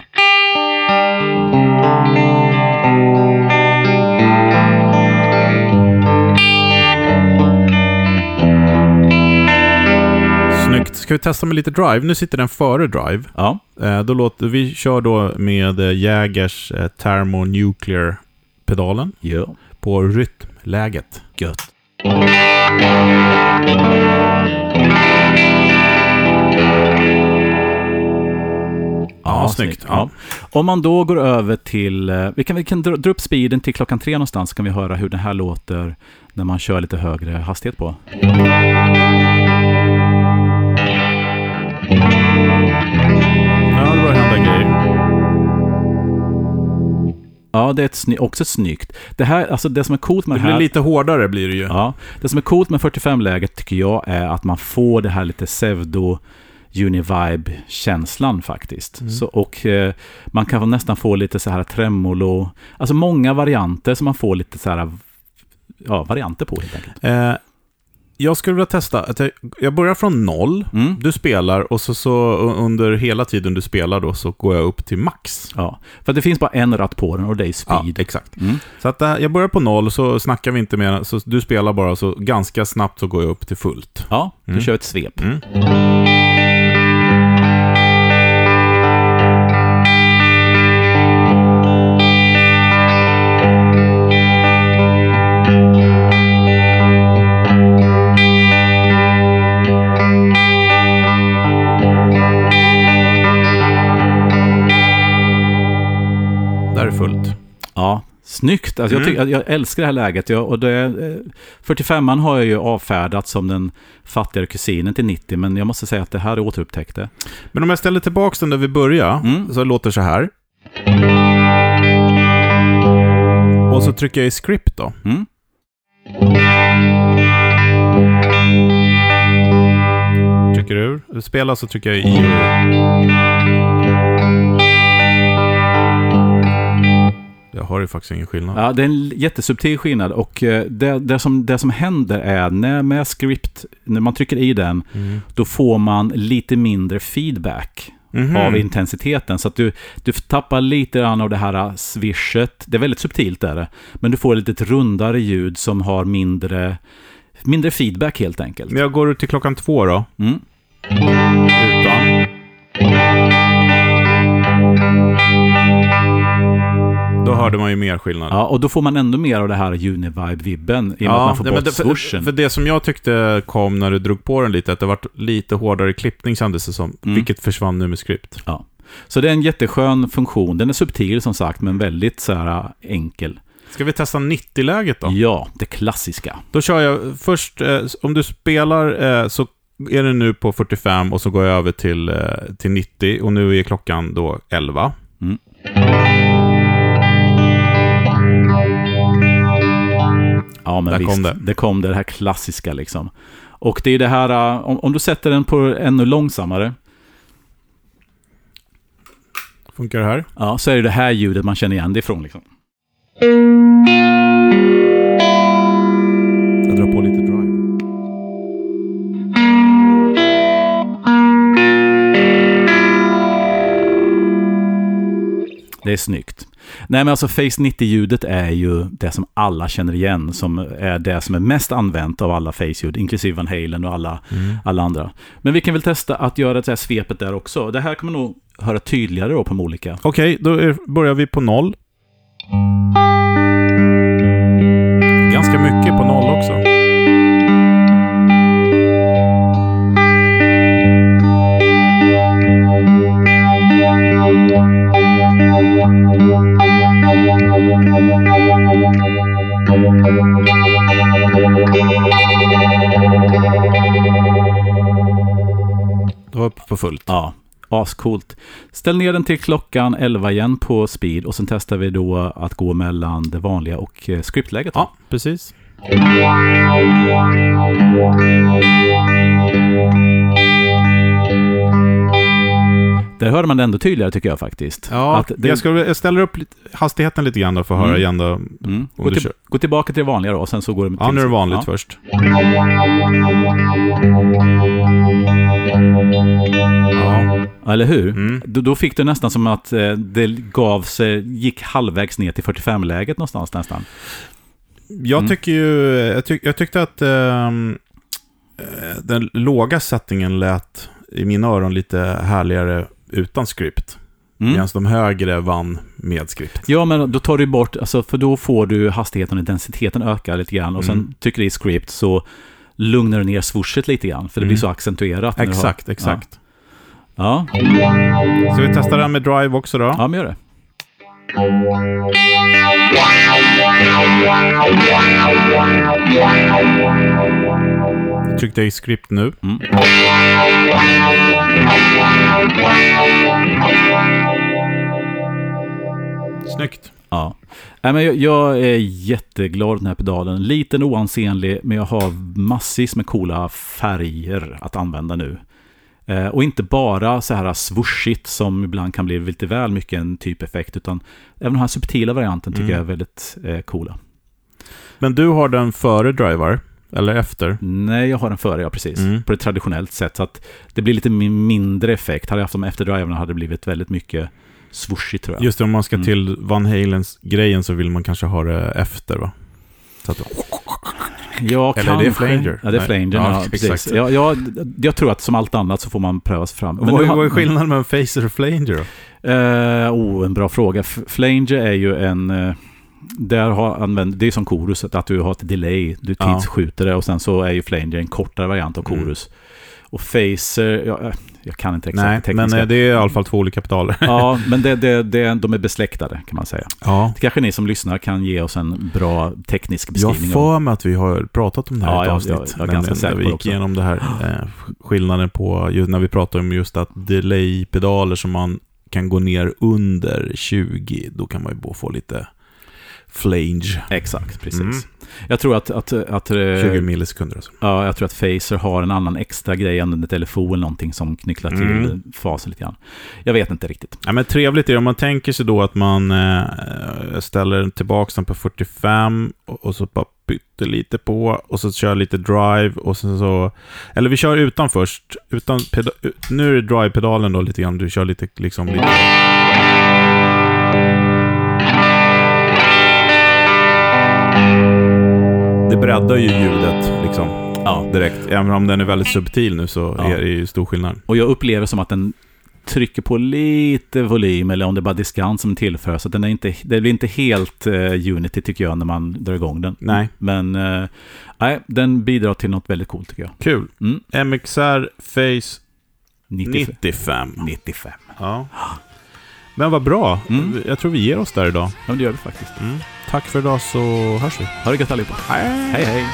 Snyggt. Ska vi testa med lite drive? Nu sitter den före drive. Ja, Eh, då låter, vi kör då med eh, Jägers eh, Thermonuclear-pedalen ja. på rytmläget. Gött. Ja, snyggt. Ja. Om man då går över till, vi kan, vi kan dra, dra upp speeden till klockan tre någonstans, så kan vi höra hur det här låter när man kör lite högre hastighet på. Ja, Ja, det är ett också snyggt. Det här, alltså det som är coolt med Det det blir här... lite hårdare blir det ju. Ja, det som är coolt med 45-läget tycker jag är att man får det här lite pseudo Univibe-känslan faktiskt. Mm. Så, och eh, man kan nästan få lite så här tremolo, alltså många varianter som man får lite så här, ja, varianter på helt enkelt. Eh, jag skulle vilja testa, att jag, jag börjar från noll, Mm. du spelar och så, så under hela tiden du spelar då så går jag upp till max. Ja, för det finns bara en ratt på den och det är Ja, speed. exakt. Mm. Så att eh, jag börjar på noll, så snackar vi inte mer, så du spelar bara, så ganska snabbt så går jag upp till fullt. Ja, du Mm. kör ett svep. Ja, snyggt. Alltså, jag, Mm. tycker, jag älskar det här läget. Jag, och det, eh, 45an har jag ju avfärdat som den fattigare kusinen till 90, men jag måste säga att det här är återupptäckt det. Men om jag ställer tillbaka den där vi började, Mm. så låter så här. Och så trycker jag i script då. Mm. Trycker ur. Spela så trycker jag i Jag har ju faktiskt ingen skillnad. Ja, det är en jättesubtil skillnad och eh, det, det, som, det som händer är när med script, när man trycker i den, Mm. då får man lite mindre feedback Mhm. av intensiteten. Så att du, du tappar lite grann av det här swishet. Det är väldigt subtilt är det. Men du får ett lite rundare ljud som har mindre, mindre feedback helt enkelt. Men jag går ut till klockan två då. Mm. Hörde man ju mer skillnad. Ja, och då får man ändå mer av det här Univibe-vibben i och med att man får nej, bort det, swooshen. för, för det som jag tyckte kom när du drog på den lite, att det var lite hårdare klippning kändes det som. Mm. Vilket försvann nu med script. Ja. Så det är en jätteskön funktion. Den är subtil som sagt, men väldigt så här enkel. Ska vi testa 90-läget då? Ja, det klassiska. Då kör jag först, eh, om du spelar eh, så är det nu på 45 och så går jag över till, eh, till 90 och nu är klockan då 11. Mm. Ja, men Där visst. kom det. det kom det, det här klassiska liksom. Och det är det här, äh, om, om du sätter den på ännu långsammare, Funkar det här? ja, så är det det här ljudet man känner igen det ifrån. Liksom. Jag drar på lite drive. Det är snyggt. Nej, men alltså Face 90-ljudet är ju det som alla känner igen, som är det som är mest använt av alla Face-ljud, inklusive Van Halen och alla, alla andra. Men vi kan väl testa att göra det här svepet där också. Det här kommer nog höra tydligare då på de olika. Okej, då är, börjar vi på noll. Ganska mycket på noll också. Då var uppe på fullt. Ja, ascoolt. Ställ ner den till klockan 11 igen på speed och sen testar vi då att gå mellan det vanliga och eh, scriptläget. Ja, precis. Där hör man det ändå tydligare tycker jag faktiskt. Ja, Att det, jag, ska, jag ställer upp lite, hastigheten lite grann då för att höra Mm. igen då. mm, gå, till, kör. gå tillbaka till det vanliga då, och sen så går det Ja, nu är det vanligt ja. först. Ja. Eller hur? Mm. Då, då fick du nästan som att eh, det gav sig, gick halvvägs ner till 45-läget någonstans nästan. Jag Mm. tycker ju, jag, tyck, jag tyckte att ehm, eh, den låga settingen lät i mina öron lite härligare utan script. Mm. Medan de högre vann med script. Ja, men då tar du bort, alltså, för då får du hastigheten och intensiteten öka lite grann. Och sen Mm. tycker du i script så lugnar du ner swooshet lite grann. För det blir Mm. så accentuerat. du har- Exakt, exakt. Ja, Ska vi testa den med drive också då? ja men gör det. Jag tryckte i script nu. Mm. Snyggt. Ja. Nej, men jag, jag är jätteglad den här pedalen. Liten oansenlig, men jag har massvis med coola färger att använda nu. Eh, och inte bara så här swooshigt som ibland kan bli lite väl mycket en typ effekt, utan även den här subtila varianten tycker Mm. jag är väldigt eh, coola. Men du har den före driver? Eller efter? Nej, jag har den före, ja precis. Mm. På ett traditionellt sätt, så att det blir lite mi- mindre effekt. Hade jag haft dem efter driverna hade det blivit väldigt mycket swooshigt tror jag. Just det, om man ska Mm. till Van Halens grejen så vill man kanske ha det efter va? Så att, Ja, Eller är det kanske. flanger? Ja, det är flanger. Ja, precis. Ja, ja, jag tror att som allt annat så får man pröva sig fram. vad, nu vad har- är skillnaden mellan phaser och flanger då? Eh, oh, en bra fråga. Flanger är ju en... eh, där har använt, det är som chorus, att du har ett delay, du tidsskjuter det och sen så är ju Flanger en kortare variant av Mm. chorus. Och Phaser, ja, eh, jag kan inte exakt Nej, tekniska. men eh, det är i alla fall två olika pedaler. Ja, men det, det, det, de är besläktade kan man säga. Ja. Det kanske ni som lyssnar kan ge oss en bra teknisk Jag beskrivning. om. för mig att vi har pratat om det här Ja, i ett jag- avsnitt. jag- jag Men, ganska eh, säker Vi gick också. igenom det här eh, skillnaden på, när vi pratar om just att delay-pedaler som man kan gå ner under 20, då kan man ju få lite flange. Exakt, precis. Mm. Jag tror att... att, att eh, 20 millisekunder alltså. Ja, jag tror att Phaser har en annan extra grej än en telefon eller någonting som knycklar till Mm. fasen lite grann. Jag vet inte riktigt. Ja, men trevligt är det om man tänker sig då att man eh, ställer tillbaka den på 45 och, och så bara byter lite på och så kör lite drive och sen så... Eller vi kör utan först. Utan nu är det drive-pedalen då lite grann. Du kör lite liksom... Lite. Det breddar ju ljudet liksom Ja. direkt. Även om den är väldigt subtil nu så Ja. är det ju stor skillnad. Och jag upplever som att den trycker på lite volym eller om det är bara diskant som tillför. Så den är inte, det blir inte helt eh, Unity tycker jag när man drar igång den. Nej, Men eh, nej, den bidrar till något väldigt coolt tycker jag. kul. Mm. MXR Face 95. 95. 95. Ja. Men vad bra. Mm. Jag tror vi ger oss där idag. Ja, men det gör vi faktiskt. Mm. Tack för idag så hörs vi. Ha det gött allihopa. Hej! Hej hej!